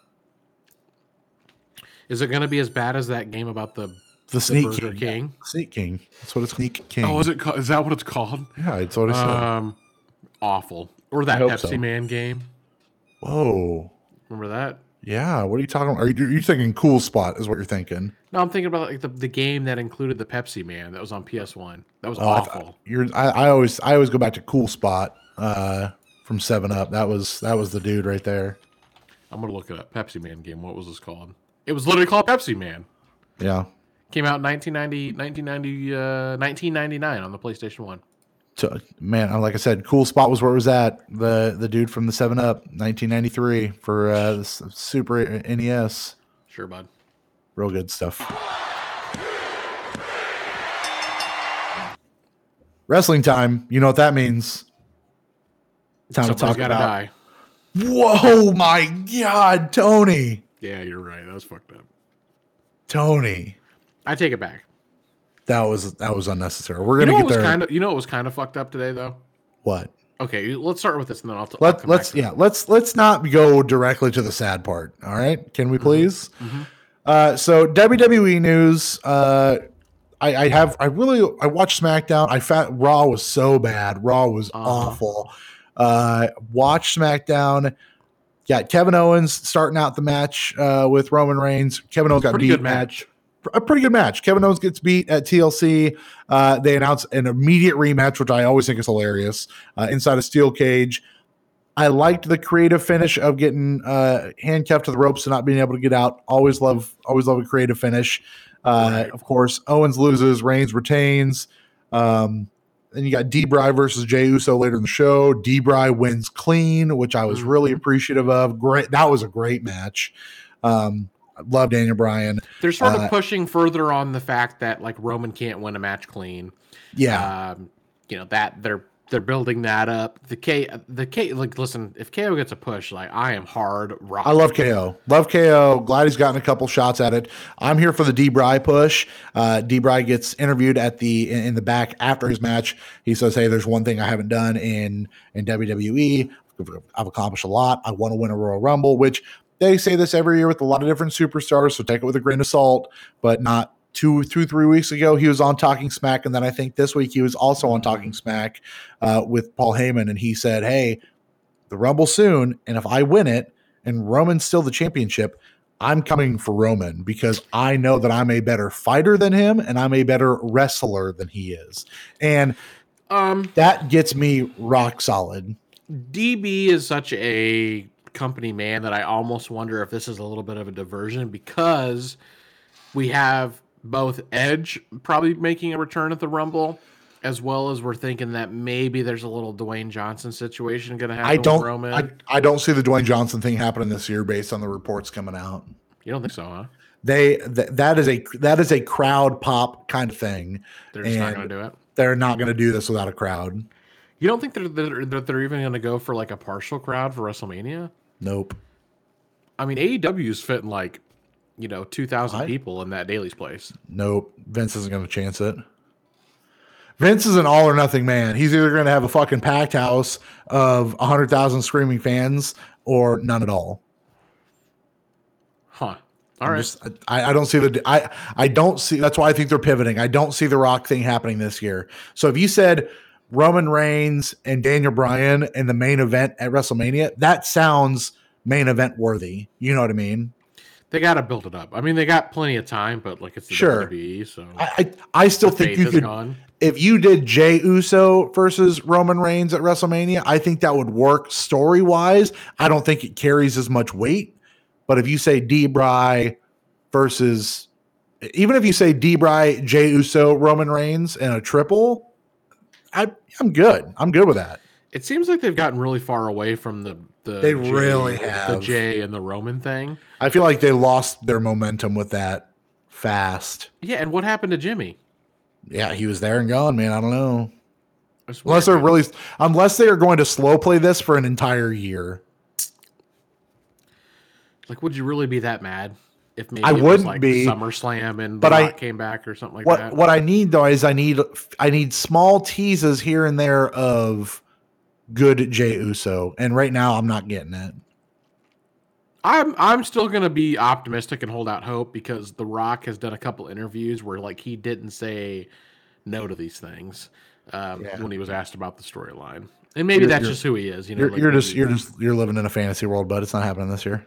Is it going to be as bad as that game about the the, the Sneak King? King? Sneak King. That's what it's Sneak King. Oh, is it? Is that what it's called? Yeah, it's what I said. Um, awful. Or that Pepsi so. Man game. Whoa! Remember that? Yeah. What are you talking? About? Are you, are you thinking Cool Spot? Is what you're thinking? No, I'm thinking about like the, the game that included the Pepsi Man that was on PS1. That was oh, awful. I, you're I, I, always I always go back to Cool Spot uh, from Seven Up. That was that was the dude right there. I'm gonna look it up. Pepsi Man game. What was this called? It was literally called Pepsi Man. Yeah. Came out in 1990, 1990 uh, 1999 on the PlayStation 1. So, man, like I said, cool spot was where it was at. The the dude from the Seven Up, 1993 for uh, the Super NES. Sure, bud. Real good stuff. Wrestling time. You know what that means? Time Somebody's to talk about. Die. Whoa, my God, Tony. Yeah, you're right. That was fucked up. Tony. I take it back. That was that was unnecessary. We're gonna you know get there. Kind of, you know, it was kind of fucked up today, though. What? Okay, let's start with this, and then I'll. T- Let, I'll let's yeah, let's let's not go directly to the sad part. All right, can we mm-hmm. please? Mm-hmm. Uh, so WWE news. Uh, I, I have I really I watched SmackDown. I fat Raw was so bad. Raw was uh-huh. awful. Uh, watch SmackDown. Yeah, Kevin Owens starting out the match uh, with Roman Reigns. Kevin Owens got beat. Good match a pretty good match. Kevin Owens gets beat at TLC. Uh, they announce an immediate rematch, which I always think is hilarious, uh, inside a steel cage. I liked the creative finish of getting uh, handcuffed to the ropes and not being able to get out. Always love, always love a creative finish. Uh, right. Of course, Owens loses, Reigns retains. Um, then you got D-Bry versus Jey Uso later in the show. D-Bry wins clean, which I was really mm-hmm. appreciative of. Great, that was a great match. Um, love Daniel Bryan. They're sort of uh, pushing further on the fact that like Roman can't win a match clean. Yeah. Um, you know that they're they're building that up. The K the K like listen, if KO gets a push, like I am hard rock. I love KO. Love KO. Glad he's gotten a couple shots at it. I'm here for the D Bry push. Uh D Bry gets interviewed at the in, in, the back after his match. He says, Hey, there's one thing I haven't done in in WWE. I've accomplished a lot. I want to win a Royal Rumble, which they say this every year with a lot of different superstars, so take it with a grain of salt, but not two, two, three weeks ago, he was on Talking Smack. And then I think this week he was also on Talking Smack uh, with Paul Heyman. And he said, Hey, the Rumble soon. And if I win it and Roman's still the championship, I'm coming for Roman because I know that I'm a better fighter than him and I'm a better wrestler than he is. And um, that gets me rock solid. DB is such a company man that I almost wonder if this is a little bit of a diversion because we have both Edge probably making a return at the Rumble, as well as we're thinking that maybe there's a little Dwayne Johnson situation going to happen. I don't. I, I don't see the Dwayne Johnson thing happening this year based on the reports coming out. You don't think so, huh? They th- that is a that is a crowd pop kind of thing. They're just not going to do it. They're not going to do this without a crowd. You don't think they're, they're, that they're even going to go for like a partial crowd for WrestleMania? Nope. I mean, AEW is fitting like you know, 2,000 people in that Daily's place. Nope. Vince isn't going to chance it. Vince is an all or nothing man. He's either going to have a fucking packed house of 100,000 screaming fans or none at all. Huh. All right. Just, I, I don't see the I I don't see that's why I think they're pivoting. I don't see the rock thing happening this year. So if you said Roman Reigns and Daniel Bryan in the main event at WrestleMania, that sounds main event worthy. You know what I mean? They got to build it up. I mean, they got plenty of time, but like it's the sure. WWE, so I I, I still think you could. Gone. If you did Jey Uso versus Roman Reigns at WrestleMania, I think that would work story wise. I don't think it carries as much weight. But if you say D. Bry versus, even if you say D. Bry, Jey Uso, Roman Reigns and a triple, I I'm good. I'm good with that. It seems like they've gotten really far away from the the they Jey, really have the Jey and the Roman thing. I feel like they lost their momentum with that fast. Yeah, and what happened to Jimmy? Yeah, he was there and gone, man. I don't know. Unless they're really, unless they are going to slow play this for an entire year. Like, would you really be that mad if maybe I wouldn't like be SummerSlam and but I came back or something like what, that? What I need though is I need I need small teases here and there of good Jey Uso, and right now I'm not getting it. I'm I'm still gonna be optimistic and hold out hope because The Rock has done a couple interviews where like he didn't say no to these things um, yeah. when he was asked about the storyline, and maybe you're, that's just who he is. You know, you're, like you're just you're just you're living in a fantasy world, but it's not happening this year.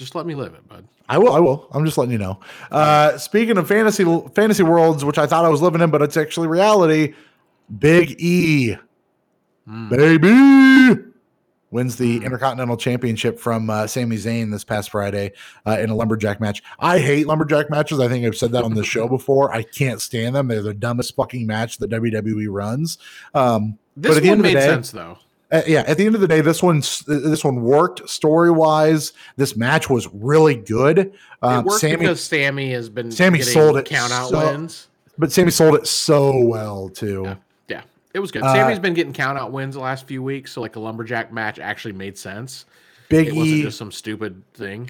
Just let me live it, bud. I will. I will. I'm just letting you know. Uh, speaking of fantasy fantasy worlds, which I thought I was living in, but it's actually reality. Big E Mm. Baby. wins the Mm. Intercontinental Championship from uh, Sami Zayn this past Friday uh, in a lumberjack match. I hate lumberjack matches. I think I've said that on the show before. I can't stand them. They're the dumbest fucking match that WWE runs. Um, This at the one end of the made day- sense though. Uh, yeah, at the end of the day, this one this one worked story wise. This match was really good. it Um, worked Sami, because Sami has been Sami sold it count out so- wins. but Sami sold it so well too. Yeah. Yeah, it was good. Uh, Sami's been getting count out wins the last few weeks, so like a lumberjack match actually made sense. Big It wasn't E just some stupid thing.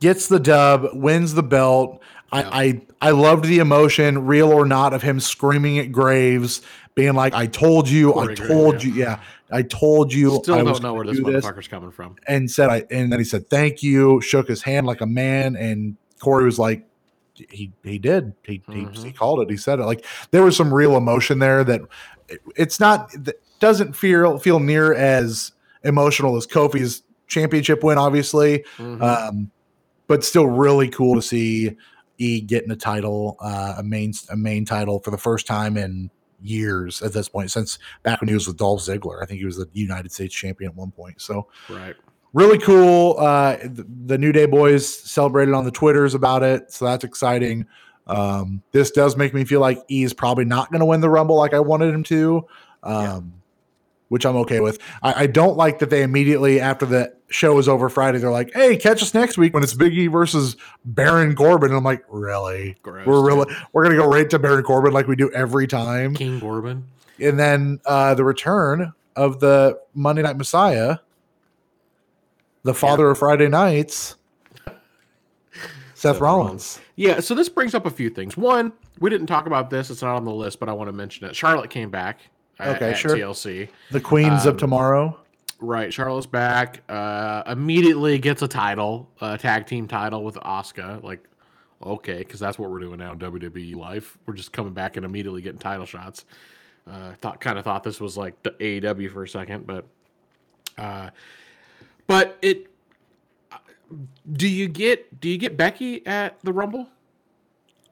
gets the dub, wins the belt. Yeah. I, I I loved the emotion, real or not, of him screaming at Graves, being like, "I told you, I Corey Graves, told yeah. you, yeah, I told you." Still I don't know where this motherfucker's coming from. and said I and then he said thank you, shook his hand like a man, and Corey was like, he he did, he he, Mhm. he called it, he said it. Like there was some real emotion there that it- it's not that doesn't feel feel near as emotional as Kofi's championship win, obviously, Mhm. um, but still really cool to see E getting a title, uh, a main a main title for the first time in years at this point since back when he was with Dolph Ziggler. I think he was the United States champion at one point. So right. really cool. Uh, the, the New Day boys celebrated on the Twitters about it, so that's exciting. Um, this does make me feel like E is probably not going to win the Rumble like I wanted him to, um, Yeah. Which I'm okay with. I, I don't like that they immediately after the show is over Friday, they're like, "Hey, catch us next week when it's Big E versus Baron Corbin." And I'm like, "Really? Gross. We're dude. really we're gonna go right to Baron Corbin like we do every time?" King Corbin. and then uh, the return of the Monday Night Messiah, the father of Friday nights, Seth, Seth Rollins. Yeah, so this brings up a few things. One, we didn't talk about this; it's not on the list, but I want to mention it. Charlotte came back. At- Okay, at sure. TLC. the Queens of Um, Tomorrow. Right, Charlotte's back. Uh, immediately gets a title, a tag team title with Asuka. Like, okay, because that's what we're doing now in WWE life. We're just coming back and immediately getting title shots. Uh, thought kind of thought this was like the AEW for a second, but, uh, but it. Do you get do you get Becky at the Rumble?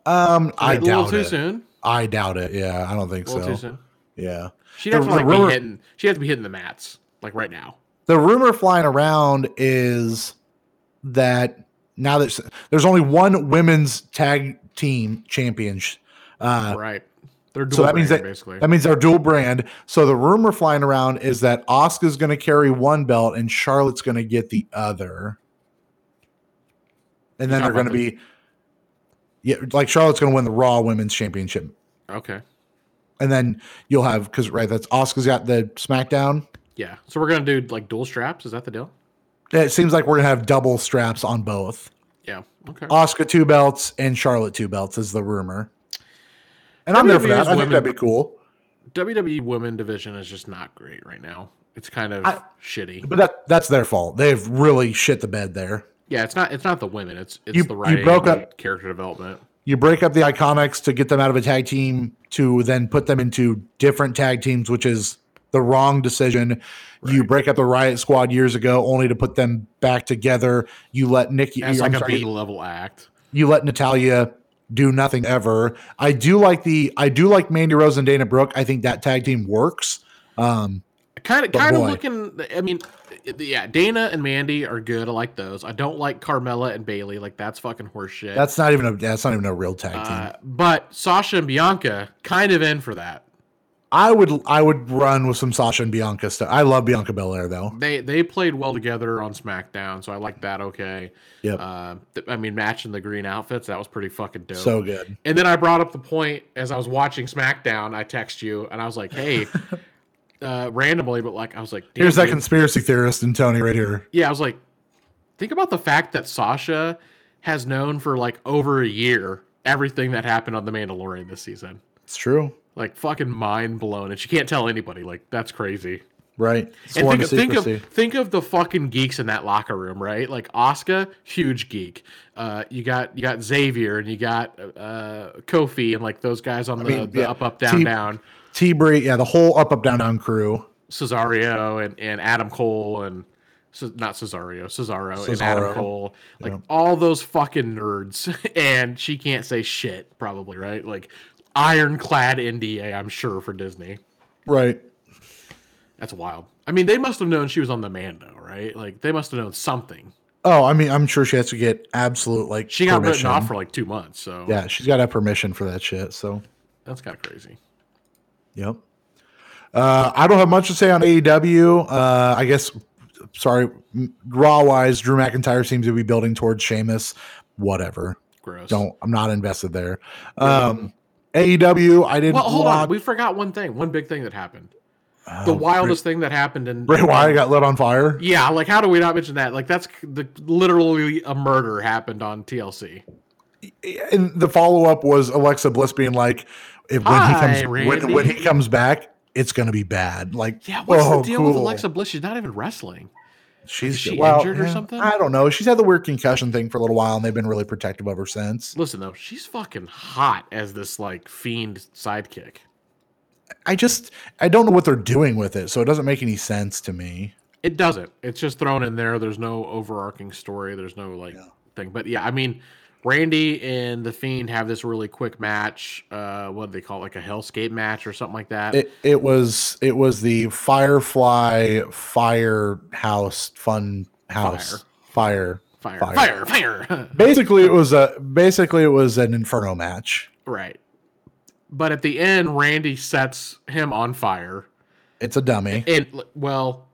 Um, I a little doubt too it. soon. I doubt it. Yeah, I don't think A little too so. Yeah. She'd The- have to like rumor- be hitting. She'd have to be hitting the mats like right now. The rumor flying around is that now that there's only one women's tag team champion. Uh, right. They're so dual that means brand, that- basically. That means they're dual brand. So the rumor flying around is that Asuka's going to carry one belt and Charlotte's going to get the other. And then they're going to be, yeah, like Charlotte's going to win the Raw Women's Championship, okay. And then you'll have because right, that's Asuka's got the SmackDown. Yeah. So we're gonna do like dual straps. Is that the deal? It seems like we're going to have double straps on both. Yeah. Okay. Asuka two belts and Charlotte two belts is the rumor. And I'm there for that. I think women- that'd be cool. WWE women division is just not great right now. It's kind of I- shitty. But that that's their fault. They've really shit the bed there. Yeah, it's not. It's not the women. It's it's You- the you writing. broke up- character development. You break up the iconics to get them out of a tag team to then put them into different tag teams which is the wrong decision. You break up the riot squad years ago only to put them back together. You let nikki I'm like a sorry, B level act. you let Natalya do nothing ever. I do like the i do like mandy rose and dana brooke. I think that tag team works. Um Kind of, But kind of looking. I mean, yeah, Dana and Mandy are good. I like those. I don't like Carmella and Bayley. Like that's fucking horseshit. that's not even a that's not even a real tag team Uh, but Sasha and Bianca kind of in for that. i would i would run with some sasha and bianca stuff i love bianca belair though They they played well together on SmackDown, so I like that. Okay. Yep. Uh, th- I mean, matching the green outfits that was pretty fucking dope. so good and then I brought up the point as I was watching SmackDown. I text you and I was like, "Hey." Uh, randomly, but like I was like, here's "Damn, that dude." conspiracy theorist and tony right here Yeah, I was like, think about the fact that Sasha has known for like over a year everything that happened on The Mandalorian this season. it's true Like fucking mind blown, and she can't tell anybody. Like that's crazy. Right. And think, think of think of the fucking geeks in that locker room, right? Like Asuka, huge geek. Uh, you got you got Xavier and you got uh, Kofi and like those guys on the, mean, the yeah, up up down T- down. T Bree, yeah, the whole up, up, down, down crew. Cesario and, and Adam Cole and not Cesario, Cesaro, and Adam Cole, like Yeah. all those fucking nerds, and she can't say shit, probably right? Like ironclad NDA, I'm sure for Disney. Right. That's wild. I mean, they must have known she was on the Mando, right? Like they must have known something. Oh, I mean, I'm sure she has to get absolute like. She got permission. written off for like two months, so yeah, she's got to have permission for that shit. So that's kind of crazy. Yep. Uh, I don't have much to say on AEW. Uh, I guess, sorry, Raw wise, Drew McIntyre seems to be building towards Sheamus. Whatever. Gross. Don't. I'm not invested there. Um, AEW. I didn't. Well, hold on. We forgot one thing. One big thing that happened. the oh, wildest Bray, thing that happened in Bray Wyatt got lit on fire. Yeah, like how do we not mention that? Like that's the literally a murder happened on TLC. And the follow up was Alexa Bliss being like, if when Hi, he comes when, when, he comes back, it's going to be bad. Like, yeah, what's oh, the deal cool. with Alexa Bliss? She's not even wrestling. She's Is she well, injured or something? I don't know. She's had the weird concussion thing for a little while, and they've been really protective of her since. Listen though, she's fucking hot as this like fiend sidekick. I just I don't know what they're doing with it, so it doesn't make any sense to me. It doesn't. It's just thrown in there. There's no overarching story. There's no like yeah. thing. But yeah, I mean, Randy and the Fiend have this really quick match. Uh, what do they call it? Like a Hellscape match or something like that. It, it was it was the Firefly Firehouse Fun House Fire Fire Fire Fire. fire. basically, it was a basically it was an Inferno match. Right. But at the end, Randy sets him on fire. It's a dummy. And well,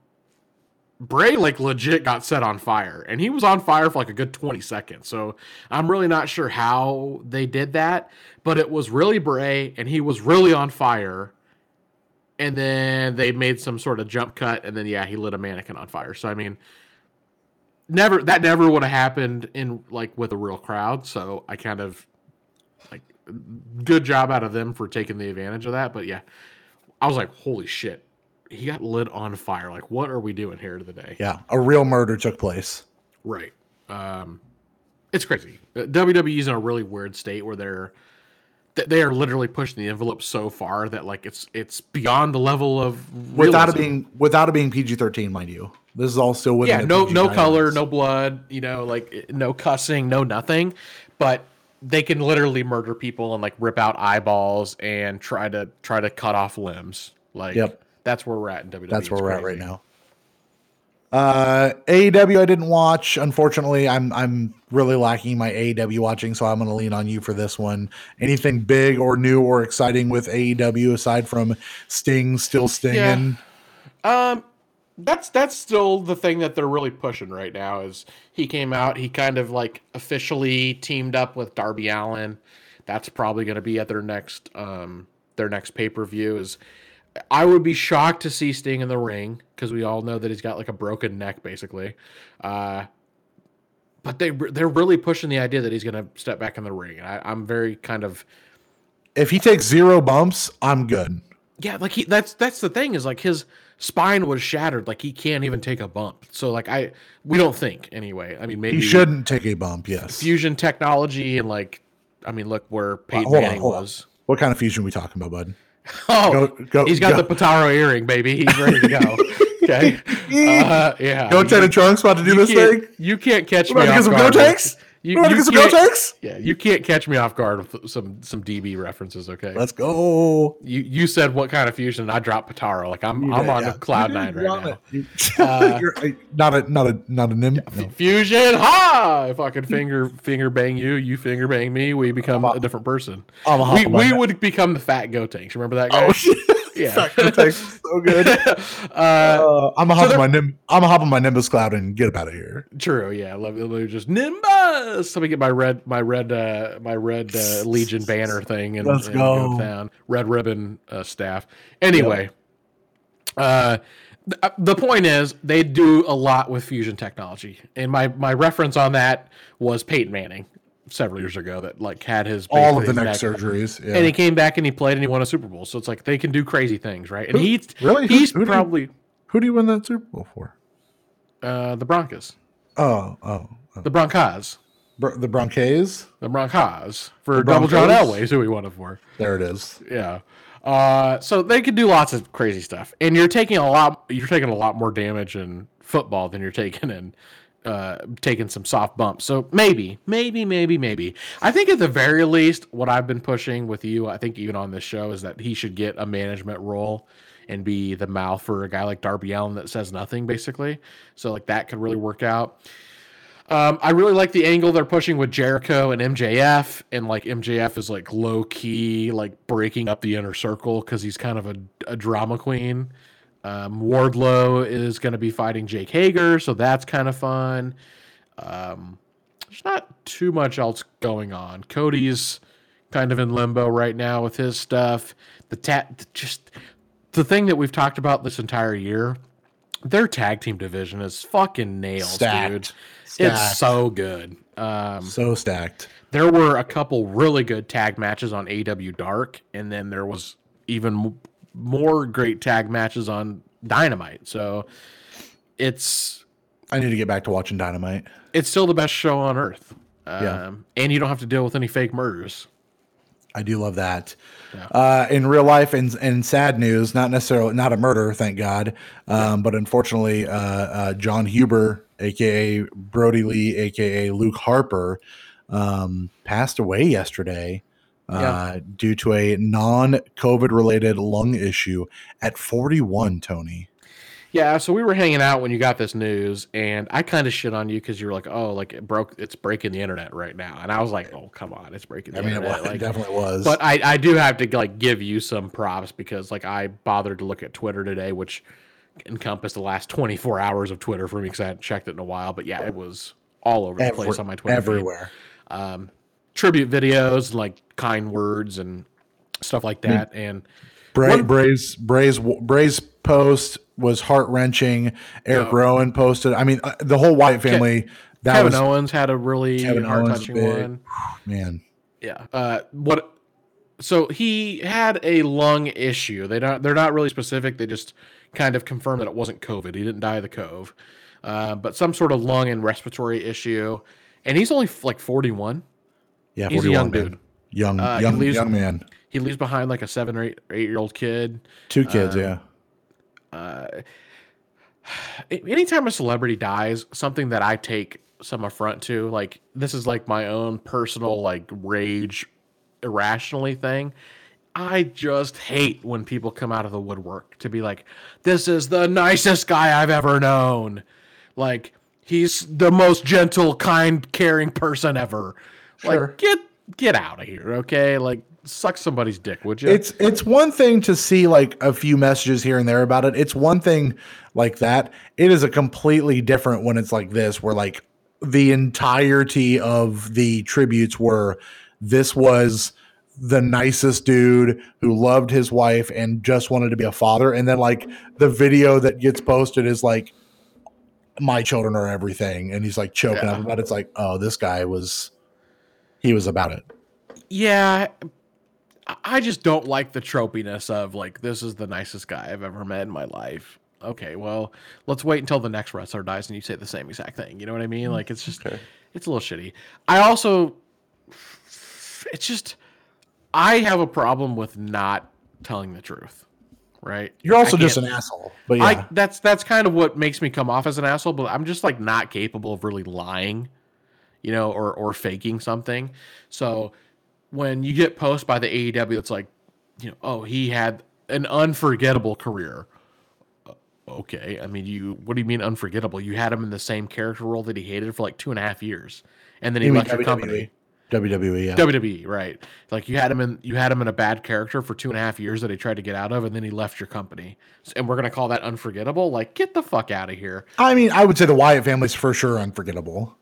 Bray like legit got set on fire and he was on fire for like a good 20 seconds. So I'm really not sure how they did that, but it was really Bray and he was really on fire. And then they made some sort of jump cut and then yeah, he lit a mannequin on fire. So I mean, never that never would have happened in like with a real crowd. So I kind of like good job out of them for taking the advantage of that, but yeah. I was like, "Holy shit he got lit on fire. Like, what are we doing here today? Yeah, a real murder took place. Right. Um, it's crazy. WWE's in a really weird state where they're they are literally pushing the envelope so far that like it's it's beyond the level of realism. without it being without it being PG thirteen, mind you. This is all still within yeah, no no color, no blood, you know, like no cussing, no nothing, but they can literally murder people and like rip out eyeballs and try to try to cut off limbs. Like, yep that's where we're at in WWE. That's where we're at right now. Uh, AEW I didn't watch. Unfortunately, I'm I'm really lacking my AEW watching, so I'm going to lean on you for this one. Anything big or new or exciting with AEW aside from Sting still stinging? Yeah. Um, that's that's still the thing that they're really pushing right now. Is he came out? He kind of like officially teamed up with Darby Allin. That's probably going to be at their next um their next pay per view. Is I would be shocked to see Sting in the ring because we all know that he's got like a broken neck, basically. Uh, but they they're really pushing the idea that he's going to step back in the ring. I, I'm very kind of. If he takes zero bumps, I'm good. Yeah, like he that's that's the thing is like his spine was shattered. Like he can't even take a bump. So like I we don't think anyway. I mean maybe he shouldn't take a bump. Yes, fusion technology and like I mean look where Peyton Manning was. What kind of fusion are we talking about, bud? Oh, go, go, he's got go. the Potara earring, baby. He's ready to go. okay. Uh, yeah. Go Teddy Trunks about to do this thing. You can't catch me. Off some guard. Go you, you, get some go takes? Yeah, you can't catch me off guard with some some DB references. Okay, let's go. You you said what kind of fusion? I dropped Potara. Like I'm yeah, I'm on yeah. cloud nine right now. Uh, not a not a not a nim. Yeah, no. Fusion, ha! If I could finger finger bang you, you finger bang me, we become a, a different person. we we would become the fat Gotenks. Remember that guy? Oh, yeah, so good. uh, uh, I'm gonna hop so on my nim- I'm gonna hop on my Nimbus cloud and get up out of here. True, yeah. Let me, let me just Nimbus. Let me get my red my red uh, my red uh, Legion banner thing and let's and go. go down red ribbon uh, staff. Anyway, uh, uh, the point is they do a lot with fusion technology, and my my reference on that was Peyton Manning several years ago that like had his all of the neck surgeries, yeah. and he came back and he played and he won a Super Bowl. So it's like they can do crazy things, right? And who, he's really he's who, who probably do you, who do you win that Super Bowl for? Uh, the Broncos. Oh, oh, oh. the Broncos. Br- the Broncos. The Broncos for Double John Elway is who we won it for. There it is. Yeah. Uh, so they can do lots of crazy stuff, and you're taking a lot. You're taking a lot more damage in football than you're taking in uh, taking some soft bumps. So maybe, maybe, maybe, maybe. I think at the very least, what I've been pushing with you, I think even on this show, is that he should get a management role and be the mouth for a guy like Darby Allin that says nothing, basically. So like that could really work out. Um, I really like the angle they're pushing with Jericho and MJF, and like MJF is like low key, like breaking up the inner circle because he's kind of a, a drama queen. Um, Wardlow is going to be fighting Jake Hager, so that's kind of fun. Um, there's not too much else going on. Cody's kind of in limbo right now with his stuff. The tat, just the thing that we've talked about this entire year. Their tag team division is fucking nails, stacked. dude. Stacked. It's so good. Um, so stacked. There were a couple really good tag matches on AEW Dark, and then there was even more great tag matches on Dynamite. So it's. I need to get back to watching Dynamite. It's still the best show on earth. Um, yeah. And you don't have to deal with any fake murders. I do love that. Yeah. Uh, in real life and, and sad news, not necessarily not a murder, thank God, um, yeah. but unfortunately, uh, uh, Jon Huber, aka Brodie Lee, aka Luke Harper, um, passed away yesterday uh, due to a non-COVID related lung issue at 41. Tony. Yeah, so we were hanging out when you got this news, and I kind of shit on you because you were like, "Oh, like it broke, it's breaking the internet right now," and I was like, "Oh, come on, it's breaking." I mean, internet. it, was, like, it definitely was. But I, I do have to like give you some props because like I bothered to look at Twitter today, which encompassed the last 24 hours of Twitter for me because I hadn't checked it in a while. But yeah, it was all over Every, the place on my Twitter. Everywhere. Um, tribute videos, like kind words and stuff like that. And Bray, Bray's Bray's Bray's post was heart wrenching. Eric Rowan posted. I mean, uh, the whole Wyatt family. that Kevin was, Owens had a really heart touching one. Man, yeah. Uh, what? So he had a lung issue. They don't. They're not really specific. They just kind of confirmed that it wasn't COVID. He didn't die of the cove, uh, but some sort of lung and respiratory issue. And he's only like forty one. Yeah, he's a young man. dude. Young, uh, young, leaves, young man. He leaves behind like a seven or eight, eight year old kid. Two kids, um, yeah. Uh, anytime a celebrity dies, something that I take some affront to, like this is like my own personal like rage, irrationally thing. I just hate when people come out of the woodwork to be like, "This is the nicest guy I've ever known." Like he's the most gentle, kind, caring person ever. Sure. Like get get out of here, okay? Like suck somebody's dick, would you? It's it's one thing to see like a few messages here and there about it. It's one thing like that. It is a completely different when it's like this, where like the entirety of the tributes were this was the nicest dude who loved his wife and just wanted to be a father. And then like the video that gets posted is like my children are everything. And he's like choking yeah. up about it. It's like, oh, this guy was he was about it. Yeah, I just don't like the tropiness of like this is the nicest guy I've ever met in my life. Okay, well, let's wait until the next wrestler dies and you say the same exact thing. You know what I mean? Like it's just okay. it's a little shitty. I also it's just I have a problem with not telling the truth. Right? You're also just an asshole. But yeah. I, that's that's kind of what makes me come off as an asshole, but I'm just like not capable of really lying, you know, or or faking something. So when you get posts by the AEW, it's like, you know, oh, he had an unforgettable career. Okay, I mean, you. What do you mean unforgettable? You had him in the same character role that he hated for like two and a half years, and then he you left your company. WWE, yeah. WWE, right? Like you had him in you had him in a bad character for two and a half years that he tried to get out of, and then he left your company. And we're gonna call that unforgettable. Like, get the fuck out of here. I mean, I would say the Wyatt family's for sure unforgettable.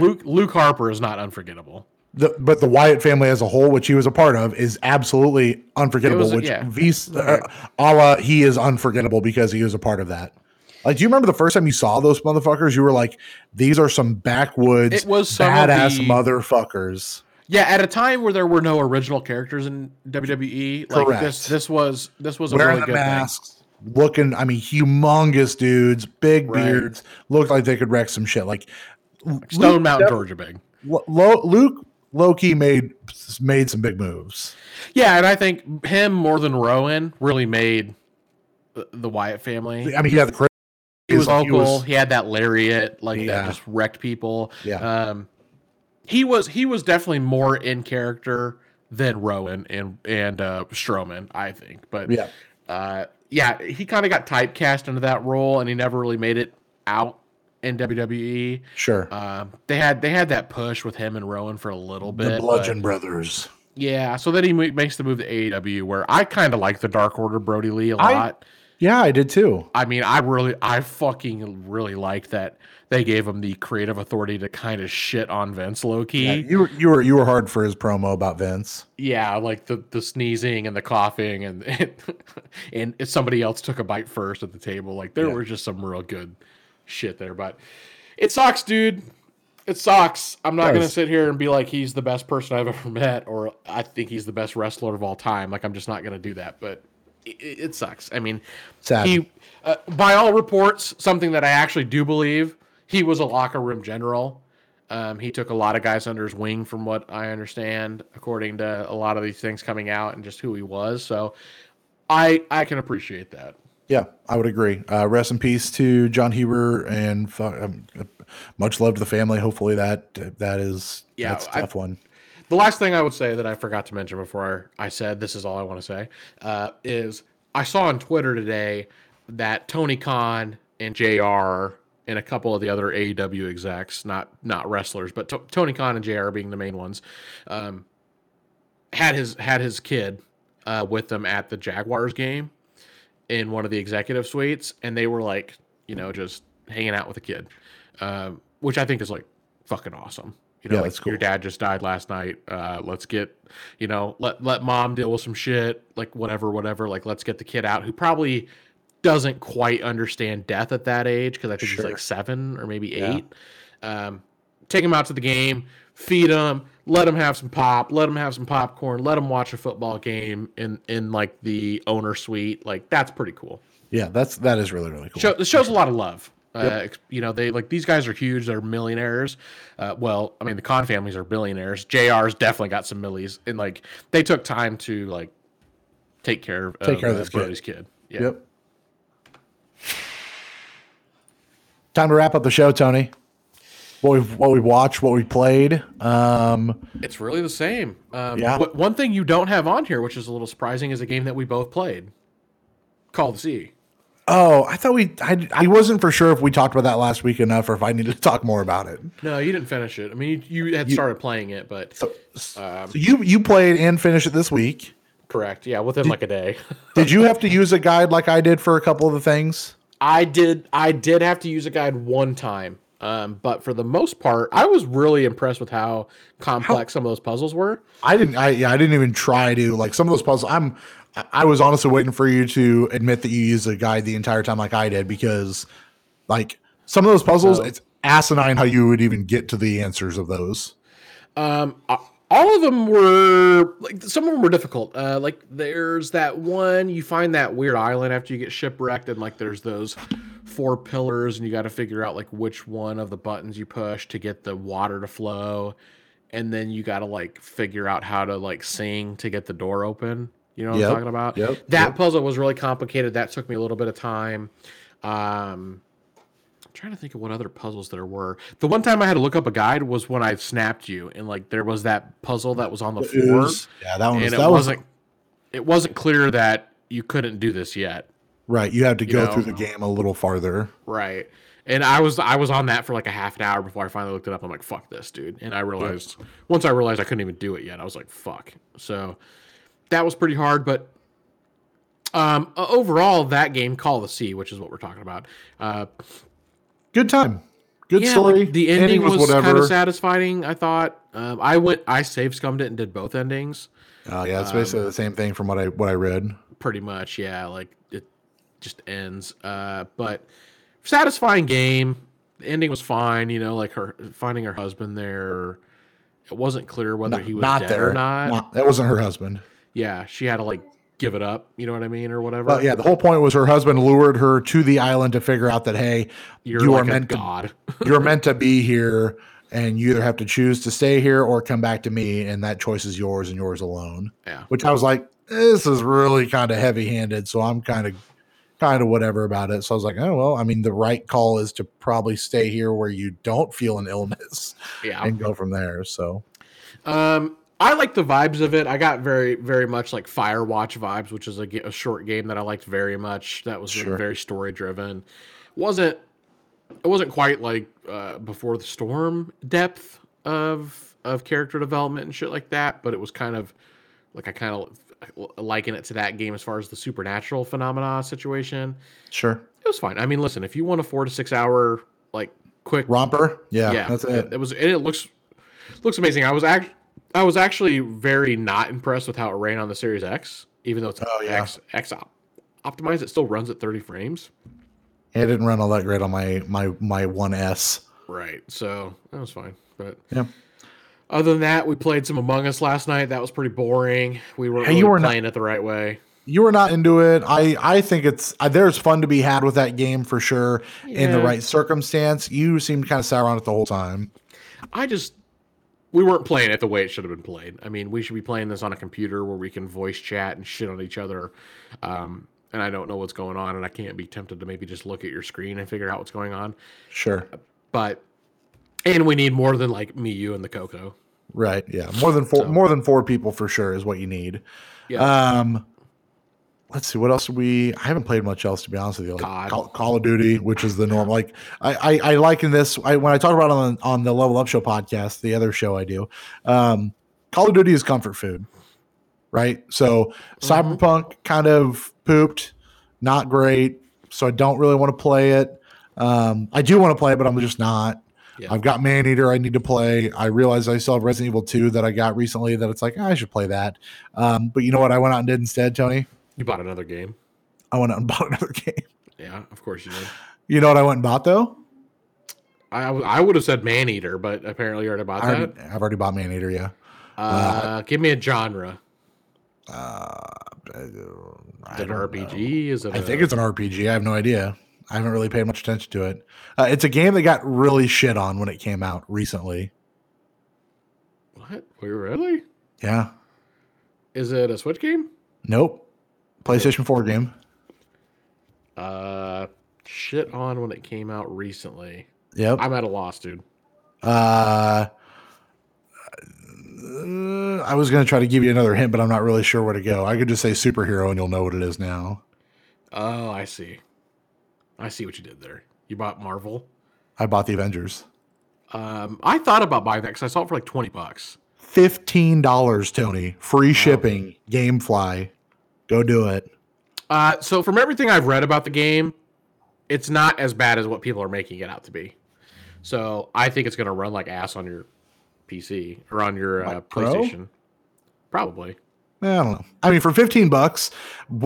Luke Luke Harper is not unforgettable. The, but the Wyatt family as a whole, which he was a part of, is absolutely unforgettable. Was, which yeah. Vis, uh, a la he is unforgettable because he was a part of that. Like, do you remember the first time you saw those motherfuckers? You were like, "These are some backwoods, it was badass the, motherfuckers." Yeah, at a time where there were no original characters in WWE, like Correct. this, this was this was a Wearing really good masks, thing. looking. I mean, humongous dudes, big right. beards, looked like they could wreck some shit. Like Stone Luke, Mountain, Georgia, big. Luke Loki made made some big moves. Yeah, and I think him more than Rowan really made the Wyatt family. I mean, he had the he was vocal. He, was, he, had that lariat, like yeah. that just wrecked people. Yeah. Um, he was he was definitely more in character than Rowan and and uh, Strowman, I think. But Yeah. uh, yeah, he kind of got typecast into that role, and he never really made it out in WWE. Sure. Um, they had they had that push with him and Rowan for a little bit. the Bludgeon Brothers. yeah, so then he makes the move to AEW, where I kind of like the Dark Order Brodie Lee a lot. Yeah, I did too. I mean, I really, I fucking really liked that they gave him the creative authority to kind of shit on Vince low key. Yeah, you were you were you were hard for his promo about Vince. Yeah, like the the sneezing and the coughing and and if somebody else took a bite first at the table. Like there Yeah. were just some real good shit there, but it sucks, dude. It sucks. I'm not gonna sit here and be like he's the best person I've ever met or I think he's the best wrestler of all time. Like I'm just not gonna do that. But it, it it sucks. I mean, Sad. he, uh, by all reports, something that I actually do believe, he was a locker room general. Um, he took a lot of guys under his wing, from what I understand, according to a lot of these things coming out and just who he was. So, I I can appreciate that. Yeah, I would agree. Uh, rest in peace to Jon Huber and um, much love to the family. Hopefully that that is Yeah, that's a I- tough one. The last thing I would say that I forgot to mention before I said this is all I want to say uh, is I saw on Twitter today that Tony Khan and JR and a couple of the other AEW execs, not not wrestlers, but T- Tony Khan and JR being the main ones, um, had his had his kid uh, with them at the Jaguars game in one of the executive suites, and they were like, you know, just hanging out with a kid, um, which I think is like fucking awesome. You know, Yeah, like cool. your dad just died last night. Uh, let's get, you know, let let mom deal with some shit, like whatever, whatever. Like let's get the kid out who probably doesn't quite understand death at that age because I think he's like seven or maybe Yeah. eight. Um, take him out to the game, feed him, let them have some pop, let them have some popcorn, let them watch a football game in in like the owner suite. Like that's pretty cool. Yeah, that's that is really really cool. Show, this shows a lot of love. Uh, you know, they like these guys are huge. They're millionaires. Uh, well, I mean, the Khan families are billionaires. JR's definitely got some millies, and like they took time to like take care of, Take care of uh, this kid. Kid. Yeah. Yep. Time to wrap up the show, Tony. What we've what we watched, what we played. Um, It's really the same. Um, Yeah. wh- One thing you don't have on here, which is a little surprising, is a game that we both played. Call the Sea. oh, I thought we. I, I wasn't for sure if we talked about that last week enough, or if I needed to talk more about it. No, you didn't finish it. I mean, you, you had started playing it, but So, um, so you you played and finished it this week. correct. Yeah, within like a day. Did you have to use a guide like I did for a couple of the things? I did. I did have to use a guide one time, um, but for the most part, I was really impressed with how complex some of those puzzles were. I didn't. I yeah, I didn't even try to like some of those puzzles. I'm. I- was honestly waiting for you to admit that you used a guide the entire time, like I did, because like some of those puzzles, Oh. it's asinine how you would even get to the answers of those. Um, all of them were like some of them were difficult. Uh, like there's that one you find that weird island after you get shipwrecked, and like there's those four pillars, and you got to figure out like which one of the buttons you push to get the water to flow, and then you got to like figure out how to like sing to get the door open. You know what Yep, I'm talking about? yep, That yep. puzzle was really complicated. That took me a little bit of time. Um, trying to think of what other puzzles there were. The one time I had to look up a guide was when I snapped you, and like there was that puzzle that was on the floor. Yeah, that one was and it that was wasn't. It wasn't clear that you couldn't do this yet, right. You had to you go know. through the game a little farther. right? And I was I was on that for like a half an hour before I finally looked it up. I'm like, fuck this, dude. And I realized once I realized I couldn't even do it yet, I was like, fuck. So that was pretty hard, but um, overall, that game, Call of the Sea, which is what we're talking about, uh, Good time. Good yeah, story. like, the ending, was, kind of satisfying. I thought. Um, I went, I save scummed it and did both endings. Oh yeah, it's basically Um, the same thing from what I what I read. Pretty much, yeah. Like it just ends. Uh, but satisfying game. The ending was fine. You know, like her finding her husband there. It wasn't clear whether he was not dead there. or not. Not- that wasn't her husband. Yeah, she had to like give it up. You know what I mean, or whatever. Well, yeah, the whole point was her husband lured her to the island to figure out that hey, You're you like are meant to god. you're meant to be here and you either have to choose to stay here or come back to me and that choice is yours and yours alone yeah. which i was like this is really kind of heavy handed so i'm kind of kind of whatever about it so i was like oh well i mean the right call is to probably stay here where you don't feel an illness Yeah. and go from there so Um, I like the vibes of it. I got very, very much like Firewatch vibes, which is a, a short game that I liked very much. That was sure. like very story driven. wasn't It wasn't quite like uh, Before the Storm depth of of character development and shit like that, but it was kind of like I kind of liken it to that game as far as the supernatural phenomena situation. Sure, it was fine. I mean, listen, if you want a four to six hour like quick romper, yeah, yeah, that's it. It, it was, and it looks looks amazing. I was actually I was actually very not impressed with how it ran on the Series X, even though it's oh, yeah. X X op- optimized. It still runs at 30 frames. It didn't run all that great on my my my One S. Right, so that was fine. But yeah. Other than that, we played some Among Us last night. That was pretty boring. We weren't hey, really you were playing not, it the right way. You were not into it. I I think it's uh, there's fun to be had with that game for sure yeah. in the right circumstance. You seemed kind of sour on it the whole time. I just we weren't playing it the way it should have been played. I mean, we should be playing this on a computer where we can voice chat and shit on each other. Um, and I don't know what's going on, and I can't be tempted to maybe just look at your screen and figure out what's going on. Sure. But and we need more than like me, you, and the Coco. Right. Yeah. More than four. So, more than four people for sure is what you need. Yeah. Um. Let's see what else we. I haven't played much else to be honest with you. Like Call, Call, of Duty, which is the norm. Like I, I, I liken this. I, when I talk about on on the Level Up Show podcast, the other show I do, um, Call of Duty is comfort food, right? So mm-hmm. Cyberpunk kind of pooped, not great. So I don't really want to play it. Um, I do want to play it, but I'm just not. Yeah. I've got Maneater I need to play. I realize I still have Resident Evil 2 that I got recently that it's like, oh, I should play that. Um, but you know what I went out and did instead, Tony? You bought another game. I went out and bought another game. Yeah, of course you did. You know what I went and bought though? I, I would have said Maneater, but apparently you already bought I already, that. I've already bought Maneater, yeah. Uh, uh, give me a genre. Uh, is it RPG? Know. Is it? I a... think it's an RPG. I have no idea. I haven't really paid much attention to it. Uh, it's a game that got really shit on when it came out recently. What? Wait, really? Yeah. Is it a Switch game? Nope. PlayStation 4 game. Uh, shit on when it came out recently. Yep. I'm at a loss, dude. Uh, I was going to try to give you another hint, but I'm not really sure where to go. I could just say superhero and you'll know what it is now. Oh, I see. I see what you did there. You bought Marvel. I bought the Avengers. Um, I thought about buying that because I saw it for like twenty bucks. Fifteen dollars, Tony. Free shipping. GameFly. Go do it. Uh, so from everything I've read about the game, it's not as bad as what people are making it out to be. So I think it's going to run like ass on your PC or on your uh, PlayStation. Probably. I don't know. I mean, for 15 bucks,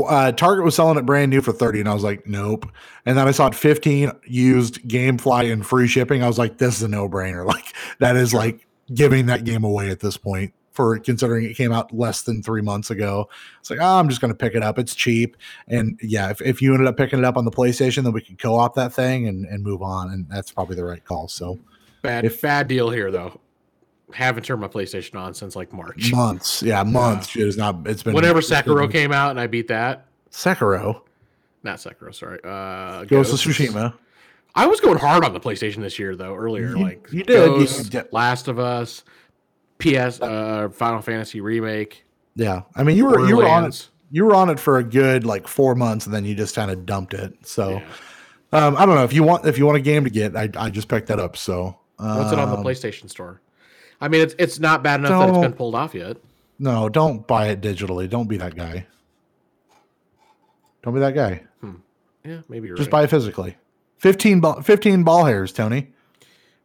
uh, Target was selling it brand new for 30, and I was like, nope. And then I saw it 15 used GameFly and free shipping. I was like, this is a no brainer. Like, that is like giving that game away at this point for considering it came out less than three months ago. It's like, oh, I'm just going to pick it up. It's cheap. And yeah, if, if you ended up picking it up on the PlayStation, then we could co op that thing and, and move on. And that's probably the right call. So, bad, if, bad deal here, though haven't turned my PlayStation on since like March. Months, yeah, months. Yeah. It is not. It's been whenever Sekiro been, came out and I beat that. Sekiro, not Sekiro. Sorry, uh, Ghost, Ghost of Tsushima. I was going hard on the PlayStation this year though. Earlier, you, like you did, Ghost, you did. Last of Us, PS, uh, Final Fantasy remake. Yeah, I mean you were you were on it. You were on it for a good like four months, and then you just kind of dumped it. So. Yeah. Um, I don't know if you want if you want a game to get. I, I just picked that up. So um, what's it on the um, PlayStation Store? I mean, it's it's not bad enough that it's been pulled off yet. No, don't buy it digitally. Don't be that guy. Don't be that guy. Hmm. Yeah, maybe just right. buy it physically. 15 ball, 15 ball hairs, Tony.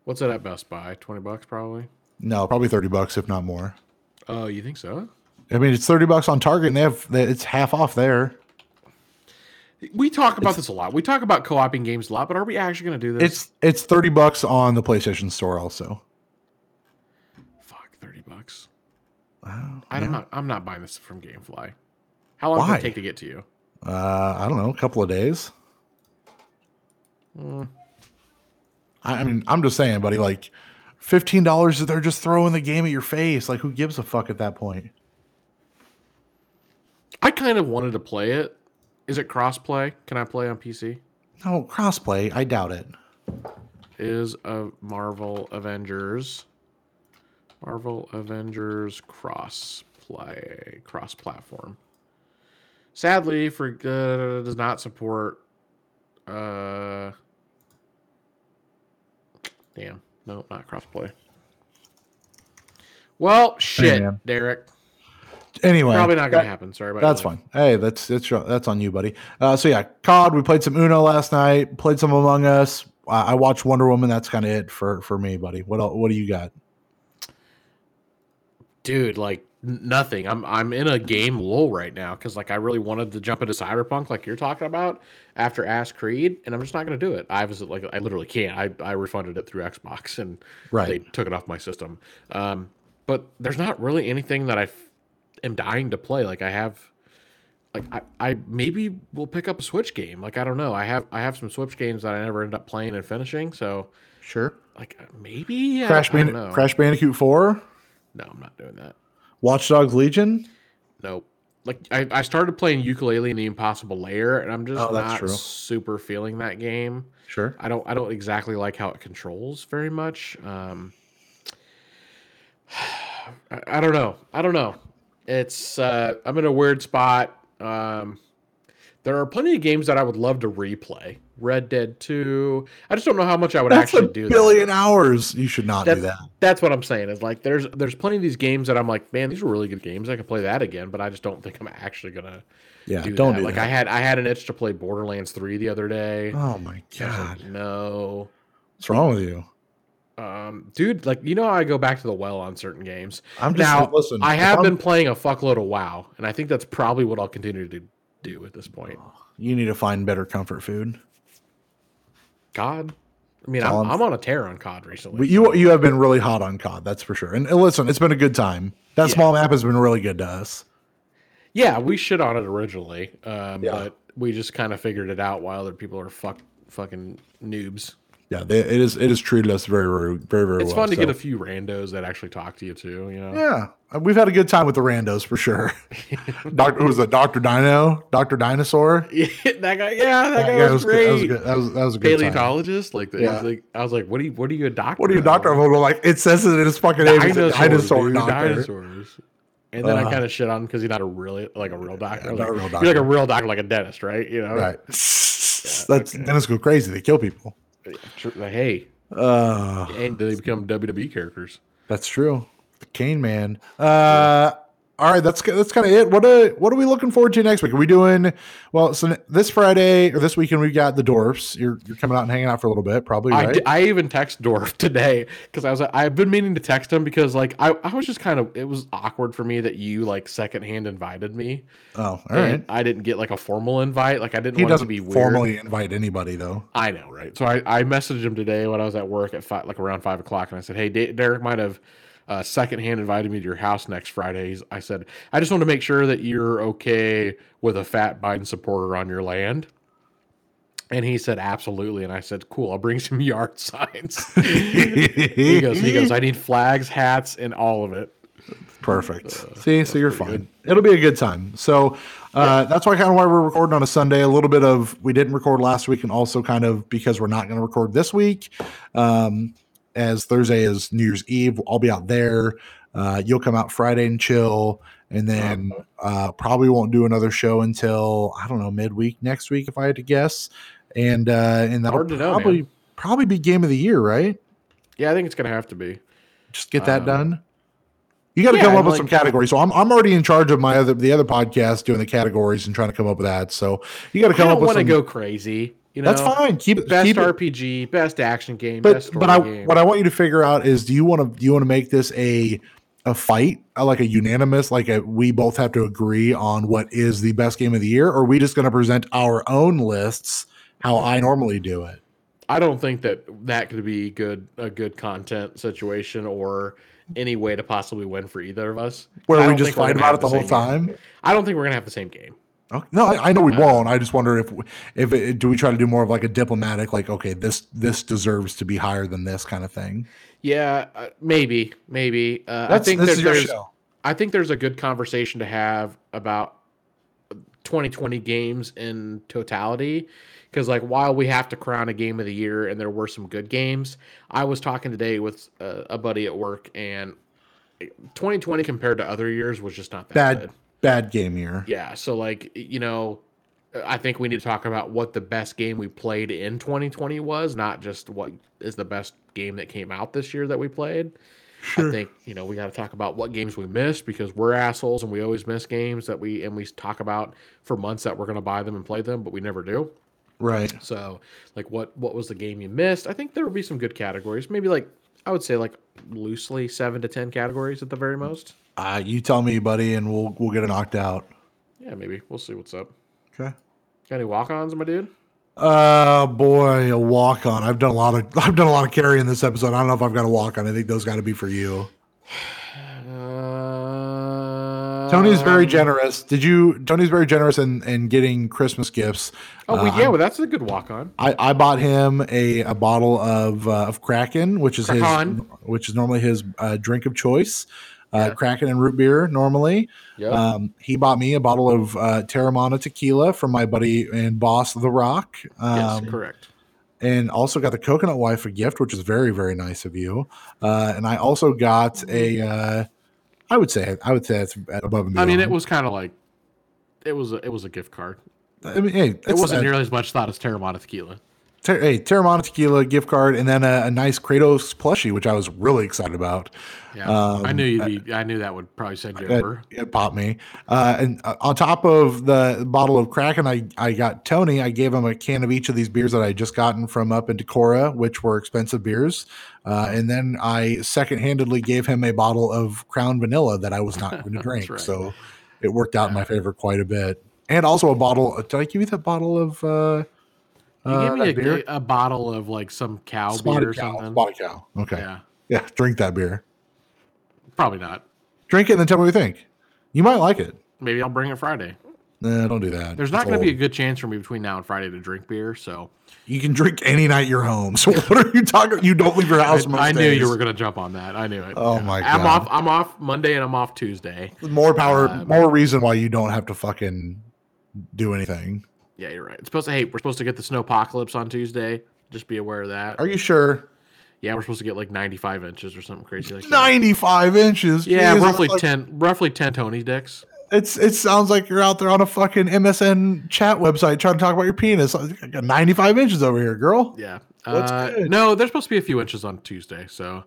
What's it at Best Buy? 20 bucks probably? No, probably 30 bucks if not more. Oh, you think so? I mean, it's 30 bucks on Target and they have it's half off there. We talk about it's, this a lot. We talk about co-oping games a lot, but are we actually going to do this? It's it's 30 bucks on the PlayStation Store also. Fuck, thirty bucks. Wow, I don't. I'm not buying this from GameFly. How long Why? does it take to get to you? Uh, I don't know, a couple of days. Mm. I, I mean, I'm just saying, buddy. Like, fifteen dollars that they're just throwing the game at your face. Like, who gives a fuck at that point? I kind of wanted to play it. Is it crossplay? Can I play on PC? No, crossplay. I doubt it. Is a Marvel Avengers Marvel Avengers crossplay, cross platform. Sadly, for uh, does not support. Uh, damn, no, not crossplay. Well, shit, man. Derek. Anyway, Probably not going that- happen. Sorry about That's fine. Hey, that's that's your- that's on you, buddy. Uh, so yeah, COD. We played some Uno last night. Played some Among Us. I, I watched Wonder Woman. That's kind of it for for me, buddy. What el- what do you got? dude like nothing. I'm i'm in a game lull right now because like i really wanted to jump into cyberpunk like you're talking about after ass creed and i'm just not going to do it. I was like i literally can't. I, I refunded it through xbox and they took it off my system. Um but there's not really anything that i f- am dying to play. Like i have like I, I maybe will pick up a switch game. Like i don't know. I have i have some switch games that i never end up playing and finishing so Sure. like maybe I- Crash I, Band- know. Crash Bandicoot Four. no i'm not doing that Watch Dogs Legion. Nope. Like I, I started playing Yooka-Laylee and the Impossible Lair and i'm just Oh, not true. super feeling that game Sure. i don't i don't exactly like how it controls very much um I, I don't know i don't know it's uh i'm in a weird spot um there are plenty of games that i would love to replay red dead 2 i just don't know how much i would That's actually do that. billion hours. You should not do that. that's what I'm saying. Is like there's there's plenty of these games that I'm like, man, these are really good games. I could play that again, but I just don't think I'm actually gonna Yeah. do don't that. do like that. I had I had an itch to play Borderlands 3 the other day. oh my was like, god. no. What's wrong with you? Um, dude, like you know, I go back to the well on certain games. I'm just Now, listen. I have I'm- been playing a fuckload of WoW, and I think that's probably what I'll continue to do at this point. You need to find better comfort food. COD. I mean, I'm, I'm- on a tear on COD recently. But you you have been really hot on COD, that's for sure. And, and listen, it's been a good time. That Yeah. small map has been really good to us. Yeah, we shit on it originally, um, Yeah. but we just kind of figured it out while other people are fuck fucking noobs. Yeah, they, it is it is treated us very very very very It's well. fun to so- get a few randos that actually talk to you too. You know, Yeah, uh, we've had a good time with the randos for sure. Doctor was it? Doctor Dino, Doctor Dinosaur. Yeah, that guy. Yeah, that guy Yeah, was, good. great. That was good. That was that was a good time. Paleontologist, like, the, Yeah. like I was like, what are you? What are you a doctor? What are you, of? Doctor? I'm like it says it in his fucking name. A Dinosaurs, dinosaur dude, doctor. dinosaurs. And then I Uh, kind of shit on him because he's not a really like a real doctor. Was not a like, real You're like a real doctor, like a dentist, right? You know, Right. That's okay. dentists go crazy. They kill people. Hey, Uh, and they become WWE characters. that's true. The Kane Man. Uh, all right, that's that's kind of it. What uh, what are we looking forward to next week? Are we doing well? So this Friday or this weekend we've got the Dwarfs. You're you're coming out and hanging out for a little bit, probably, I, right? di- I even text Dorf today because I was I've been meaning to text him because like I, I was just kind of it was awkward for me that you like secondhand invited me. oh, all right. I didn't get like a formal invite. Like I didn't He want it to doesn't be weird. formally invite anybody though. I know, right? So I, I messaged him today when I was at work at five, like around five o'clock, and I said, "Hey, Da- Derek might have uh, secondhand invited me to your house next Friday. I said, "I just want to make sure that you're okay with a fat Biden supporter on your land." And he said, "Absolutely." And I said, "Cool, I'll bring some yard signs." he goes, "He goes, I need flags, hats, and all of it." Perfect. See, so you're Uh, fine. It'll be a good time. So uh, that's why kind of why we're recording on a Sunday. A little bit of we didn't record last week, and also kind of because we're not going to record this week. Um, as Thursday is New Year's Eve, I'll be out there. Uh, you'll come out Friday and chill, and then uh, probably won't do another show until I don't know midweek next week, if I had to guess. And uh, and that'll to know, probably probably be game of the year, right? Yeah, I think it's gonna have to be. just get that Um, done. You got to yeah, come up with like- some categories. So I'm I'm already in charge of my other the other podcast doing the categories and trying to come up with that. So you got to come up with want to go crazy. You know, that's fine. Keep it. Best keep it. RPG, best action game, But best story but I game. what I want you to figure out is do you want to do you want to make this a a fight uh, like a unanimous like a we both have to agree on what is the best game of the year or are we just going to present our own lists how I normally do it? I don't think that that could be good a good content situation or any way to possibly win for either of us. Where we just fight about it the whole game. time. I don't think we're gonna have the same game. Okay. No, I, I know we won't. I just wonder if if it, do we try to do more of like a diplomatic, like okay, this this deserves to be higher than this kind of thing. Yeah, uh, maybe, maybe. Uh, I think this that is your there's, show. I think there's a good conversation to have about 2020 games in totality. Because like while we have to crown a game of the year, and there were some good games, I was talking today with uh, a buddy at work, and 2020 compared to other years was just not that bad. good. Bad game year. Yeah, so like you know, I think we need to talk about what the best game we played in 2020 was, not just what is the best game that came out this year that we played. Sure. I think you know we got to talk about what games we missed because we're assholes and we always miss games that we and we talk about for months that we're going to buy them and play them, but we never do. Right. So, like, what what was the game you missed? I think there would be some good categories. Maybe like I would say like loosely seven to ten categories at the very most. Uh, you tell me, buddy, and we'll we'll get it knocked out. Yeah, maybe we'll see what's up. Okay. Got any walk-ons, my dude? Uh boy, a walk on. I've done a lot of I've done a lot of carrying this episode. I don't know if I've got a walk on. I think those got to be for you. Tony's very generous. Did you? Tony's very generous in in getting Christmas gifts. Oh, well, yeah, well, that's a good walk on. I, I bought him a, a bottle of uh, of Kraken, which is Kraken. his which is normally his uh, drink of choice uh, yeah. Kraken and root beer normally. Yep. Um, he bought me a bottle of uh, Teremana tequila from my buddy and boss, The Rock. Um, yes, correct. And also got the coconut wife a gift, which is very, very nice of you. Uh, and I also got a, uh, I would say, I would say it's above and beyond. I mean, it was kind of like, it was a, it was a gift card. I mean, hey, it wasn't nearly as much thought as Teremana tequila ter- hey, Teremana Tequila gift card, and then a, a, nice Kratos plushie, which I was really excited about. Yeah, um, I knew you'd be. I, I knew that would probably send you over. It, it popped me. Uh, and uh, on top of the bottle of Kraken, I I got Tony. I gave him a can of each of these beers that I just gotten from up in Decorah, which were expensive beers. Uh, and then I second-handedly gave him a bottle of Crown Vanilla that I was not going to drink. right. So it worked out yeah. in my favor quite a bit. And also a bottle. Did I give you that bottle of? Uh, you uh, gave me a, a, bottle of like some cow Spotted beer or cow, something. Spotted cow. Okay. Yeah. Yeah. Drink that beer. Probably not. Drink it and then tell me what you think. You might like it. Maybe I'll bring it Friday. Nah, don't do that. There's not going to be a good chance for me between now and Friday to drink beer. So you can drink any night you're home. So what are you talking? You don't leave your house. I, I knew you were going to jump on that. I knew it. Oh yeah. my god! I'm off. I'm off Monday and I'm off Tuesday. More power. Um, more reason why you don't have to fucking do anything. Yeah, you're right. It's supposed to. Hey, we're supposed to get the snow apocalypse on Tuesday. Just be aware of that. Are you sure? Yeah, we're supposed to get like 95 inches or something crazy like that. 95 inches. Yeah, roughly like, 10, roughly 10 Tony dicks. It's it sounds like you're out there on a fucking MSN chat website trying to talk about your penis. I got 95 inches over here, girl. Yeah. Uh, no, there's supposed to be a few inches on Tuesday. So,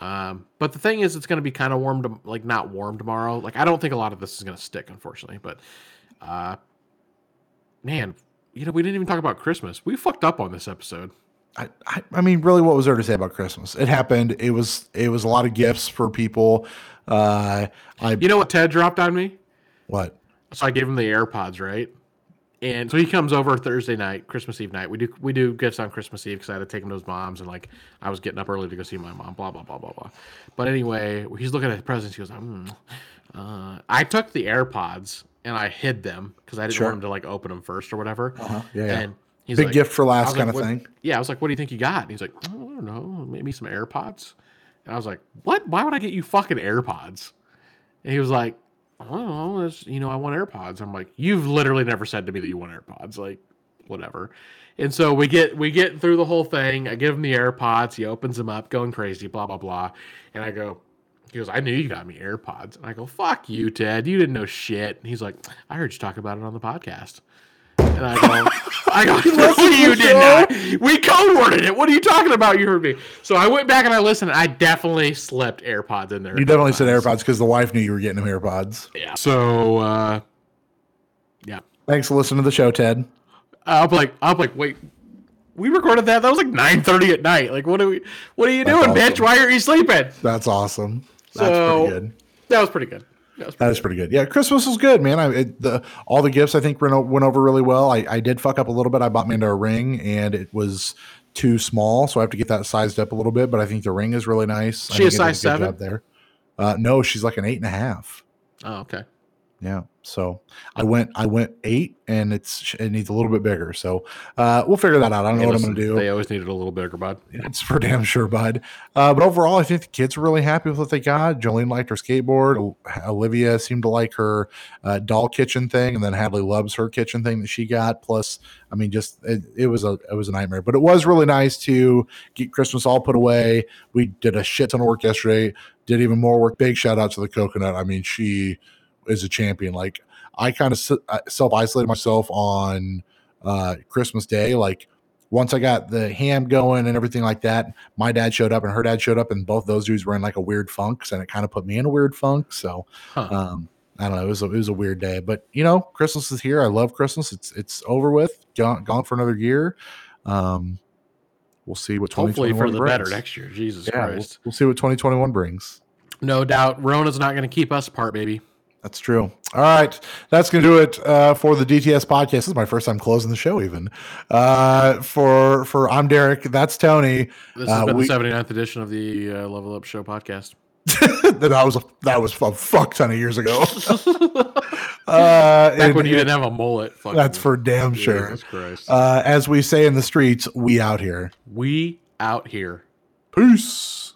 um, but the thing is, it's going to be kind of warm to like not warm tomorrow. Like I don't think a lot of this is going to stick, unfortunately. But uh, man, you know, we didn't even talk about Christmas. We fucked up on this episode. I, I, I mean, really, what was there to say about Christmas? It happened. It was it was a lot of gifts for people. Uh, I you know what Ted dropped on me? What? So I gave him the AirPods, right? And so he comes over Thursday night, Christmas Eve night. We do we do gifts on Christmas Eve because I had to take him to his mom's, and like I was getting up early to go see my mom. Blah blah blah blah blah. But anyway, he's looking at the presents. He goes, mm. uh, I took the AirPods and I hid them because I didn't sure. want him to like open them first or whatever. Uh-huh. Yeah, and he's big like, gift for last kind like, of thing. Yeah, I was like, "What do you think you got?" And he's like, oh, "I don't know, maybe some AirPods." And I was like, "What? Why would I get you fucking AirPods?" And he was like, "I don't know, you know, I want AirPods." I'm like, "You've literally never said to me that you want AirPods, like, whatever." And so we get we get through the whole thing. I give him the AirPods. He opens them up, going crazy, blah blah blah. And I go, he goes, I knew you got me AirPods. And I go, fuck you, Ted. You didn't know shit. And he's like, I heard you talk about it on the podcast. And I go, I go, no, you did not. We code worded it. What are you talking about? You heard me. So I went back and I listened. I definitely slept AirPods in there. You definitely said AirPods because the wife knew you were getting them AirPods. Yeah. So, uh, yeah. Thanks for listening to the show, Ted. I'm like, I'm like, wait, we recorded that. That was like 9:30 at night. Like, what are we? What are you That's doing, awesome. bitch? Why are you sleeping? That's awesome. That's so, pretty good. That was pretty good. That, pretty, that is pretty good. Yeah, Christmas was good, man. I it, the all the gifts I think went, went over really well. I, I did fuck up a little bit. I bought Amanda a ring and it was too small, so I have to get that sized up a little bit. But I think the ring is really nice. She a size seven there. Uh, no, she's like an eight and a half. Oh, okay. Yeah. So I went I went eight and it's it needs a little bit bigger. So uh, we'll figure that out. I don't know what I'm gonna do. They always needed a little bigger, bud. It's for damn sure, bud. Uh, but overall, I think the kids were really happy with what they got. Jolene liked her skateboard. Olivia seemed to like her uh, doll kitchen thing, and then Hadley loves her kitchen thing that she got. Plus, I mean, just it, it was a it was a nightmare, but it was really nice to get Christmas all put away. We did a shit ton of work yesterday. Did even more work. Big shout out to the coconut. I mean, she is a champion. Like I kind of self isolated myself on uh, Christmas Day. Like once I got the ham going and everything like that, my dad showed up and her dad showed up, and both those dudes were in like a weird funk, and it kind of put me in a weird funk. So, huh. um, I don't know. It was a, it was a weird day, but you know, Christmas is here. I love Christmas. It's it's over with. Gone, gone for another year. Um, we'll see what hopefully for the brings. better next year. Jesus yeah, Christ. We'll, we'll see what 2021 brings. No doubt, Rona's not going to keep us apart, baby. That's true. All right. That's going to do it uh, for the DTS podcast. This is my first time closing the show, even. Uh, for for I'm Derek. That's Tony. This has uh, been we, the 79th edition of the uh, Level Up Show podcast. that was a, that was a fuck ton of years ago. uh, Back when you didn't have a mullet. That's for damn sure. Uh, as we say in the streets, we out here. We out here. Peace.